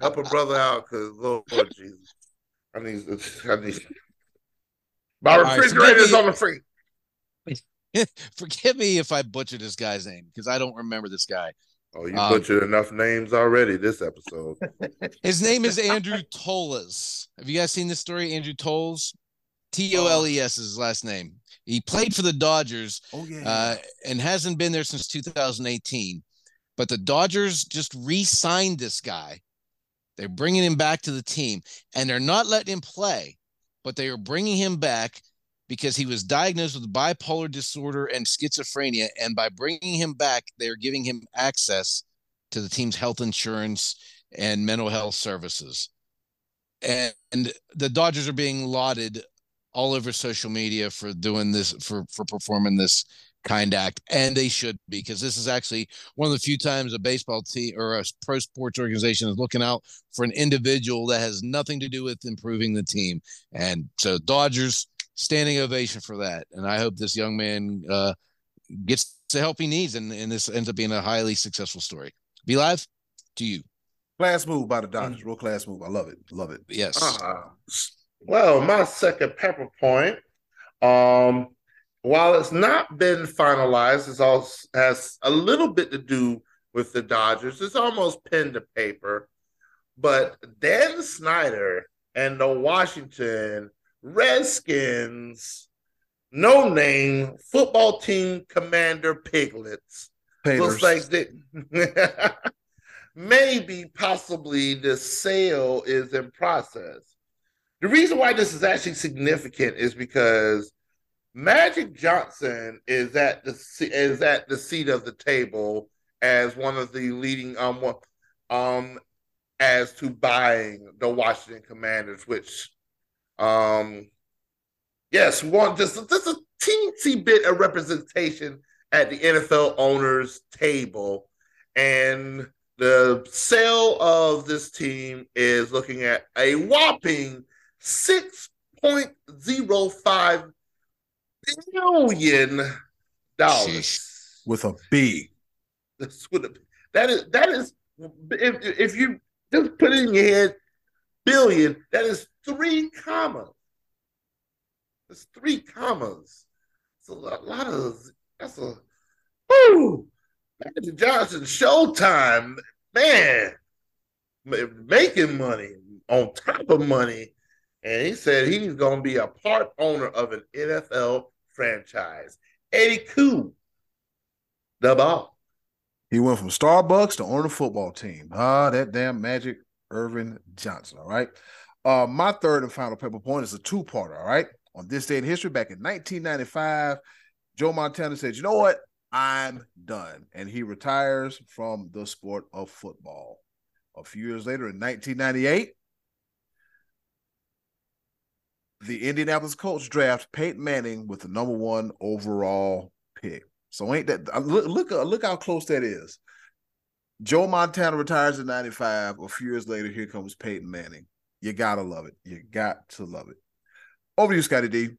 Help a brother out, cause Lord Jesus, I need, I need. My All right, so refrigerator's give me- on the free. Forgive me if I butchered this guy's name because I don't remember this guy. Oh, you Um, butchered enough names already this episode. His name is Andrew Toles. Have you guys seen this story? Andrew Toles, T O L E S is his last name. He played for the Dodgers Oh yeah. uh, and hasn't been there since 2018. But the Dodgers just re-signed this guy. They're bringing him back to the team, and they're not letting him play, but they are bringing him back because he was diagnosed with bipolar disorder and schizophrenia. And by bringing him back, they're giving him access to the team's health insurance and mental health services. And, and the Dodgers are being lauded all over social media for doing this for for performing this kind act and they should be because this is actually one of the few times a baseball team or a pro sports organization is looking out for an individual that has nothing to do with improving the team and so dodgers standing ovation for that and i hope this young man uh gets the help he needs and, and this ends up being a highly successful story B Live to you class move by the Dodgers. Real class move. I love it. Love it. yes Ah, well, my second pepper point, um, while it's not been finalized, it also has a little bit to do with the Dodgers. It's almost pen to paper, but Dan Snyder and the Washington Redskins, no name football team commander Piglets Paylors. looks like that maybe possibly the sale is in process. The reason why this is actually significant is because Magic Johnson is at the is at the seat of the table as one of the leading um um as to buying the Washington Commanders, which um yes, one just just a teensy bit of representation at the NFL owners table. And the sale of this team is looking at a whopping 6.05 billion dollars. Sheesh. with a B. That's what it- that is that is if, if you just put it in your head billion, that is three commas. It's three commas. It's a lot, lot of that's a whoo Magic Johnson Showtime, man, making money on top of money. And he said he's gonna be a part owner of an NFL franchise. Eddie Cool, the ball. He went from Starbucks to owning a football team. Ah, that damn magic Earvin Johnson. All right. Uh, my third and final pepper point is a two-parter. All right. On this day in history, back in 1995, Joe Montana said, "You know what? I'm done," and he retires from the sport of football. A few years later, in 1998, the Indianapolis Colts draft Peyton Manning with the number one overall pick. So ain't that look look look how close that is. Joe Montana retires in 95. A few years later, here comes Peyton Manning. You gotta love it. You got to love it. Over to you, Scotty D.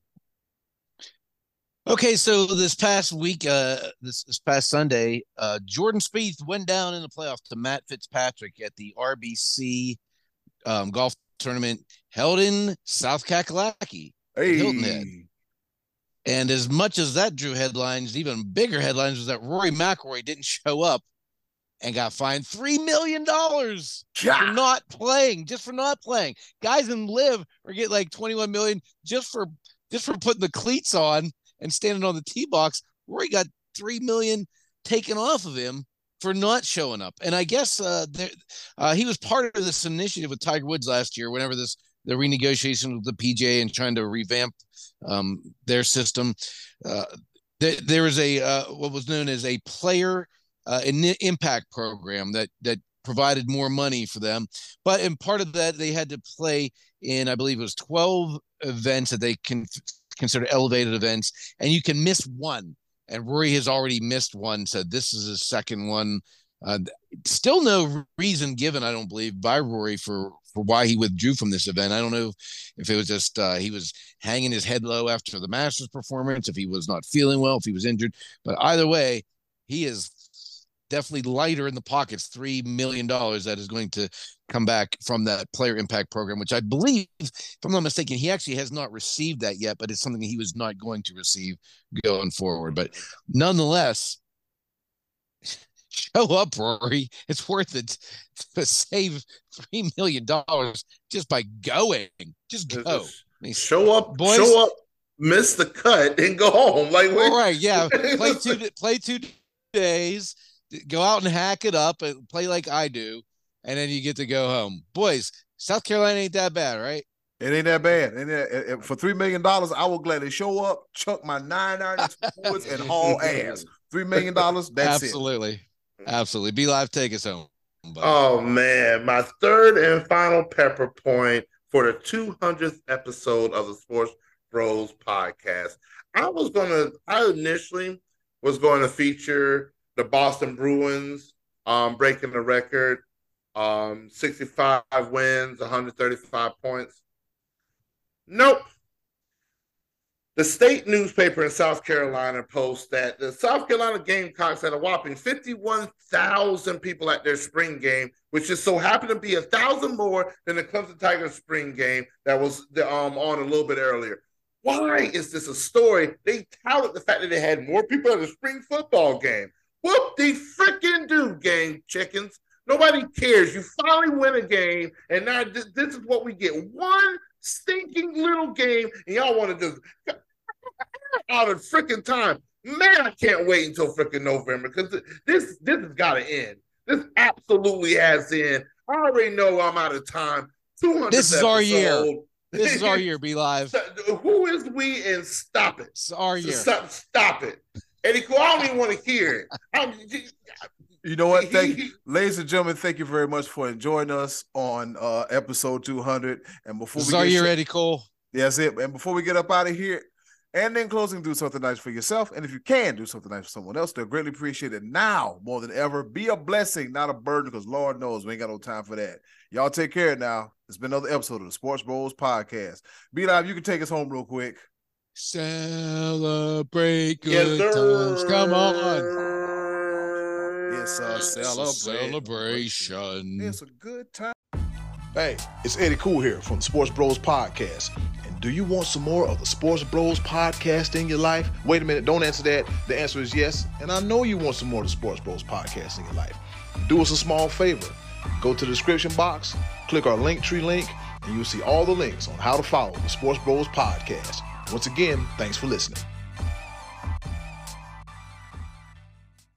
Okay, so this past week, uh, this this past Sunday, uh, Jordan Spieth went down in the playoffs to Matt Fitzpatrick at the RBC um, golf tournament held in South Kakalaki, Hey, Hilton Head. And as much as that drew headlines, even bigger headlines was that Rory McIlroy didn't show up and got fined three million dollars for not playing, just for not playing. Guys in LIV are getting like twenty one million just for just for putting the cleats on and standing on the tee box. Rory got three million taken off of him for not showing up. And I guess uh, there, uh, he was part of this initiative with Tiger Woods last year. Whenever this the renegotiation with the PGA and trying to revamp um, their system, uh, there, there was a uh, what was known as a player uh, an impact program that that provided more money for them. But in part of that, they had to play in, I believe it was 12 events that they can consider elevated events, and you can miss one. And Rory has already missed one, so this is his second one. Uh, still no reason given, I don't believe, by Rory for for why he withdrew from this event. I don't know if it was just uh, he was hanging his head low after the Masters performance, if he was not feeling well, if he was injured. But either way, he is definitely lighter in the pockets, three million dollars that is going to come back from that player impact program, which I believe, if I'm not mistaken, he actually has not received that yet, but it's something he was not going to receive going forward. But nonetheless, show up, Rory. It's worth it to save three million dollars just by going. Just go. I mean, Show up, Boys- show up, miss the cut, and go home. Like, all right, yeah. Play two play two days, go out and hack it up and play like I do, and then you get to go home. Boys, South Carolina ain't that bad, right? It ain't that bad. And uh, uh, for three million dollars, I will gladly show up, chuck my nine iron and haul ass. Three million dollars, that's Absolutely. Absolutely. B Live, take us home. buddy. Oh man, my third and final pepper point for the 200th episode of the Sports Bros podcast. I was gonna, I initially was going to feature the Boston Bruins um, breaking the record, um, 65 wins, 135 points. Nope. The state newspaper in South Carolina posts that the South Carolina Gamecocks had a whopping 51,000 people at their spring game, which just so happened to be a thousand more than the Clemson Tigers spring game that was um, on a little bit earlier. Why is this a story? They touted the fact that they had more people at a spring football game. Whoop they freaking do, game chickens. Nobody cares. You finally win a game, and now this, this is what we get. One stinking little game, and y'all want to just out of freaking time. Man, I can't wait until freaking November because this this has got to end. This absolutely has to end. I already know I'm out of time. 200 This is our year. This is our year, B Live. Who is we and stop it. It's our year. Stop, stop it. Eddie Cool, I don't even want to hear it. I'm, You know what? Thank you, ladies and gentlemen. Thank you very much for enjoying us on uh episode 200. And before This we is our get year, sh- Eddie Cool. That's it. And before we get up out of here, and then closing, do something nice for yourself. And if you can do something nice for someone else, they'll greatly appreciate it now more than ever. Be a blessing, not a burden, because Lord knows we ain't got no time for that. Y'all take care now. It's been another episode of the Sports Bros Podcast. B Live, you can take us home real quick. Celebrate good sir. times. Come on. It's a It's a celebration. celebration. It's a good time. Hey, it's Eddie Cool here from the Sports Bros Podcast. Do you want some more of the Sports Bros Podcast in your life? Wait a minute, don't answer that. The answer is yes. And I know you want some more of the Sports Bros Podcast in your life. Do us a small favor. Go to the description box, click our link tree link, and you'll see all the links on how to follow the Sports Bros Podcast. Once again, thanks for listening.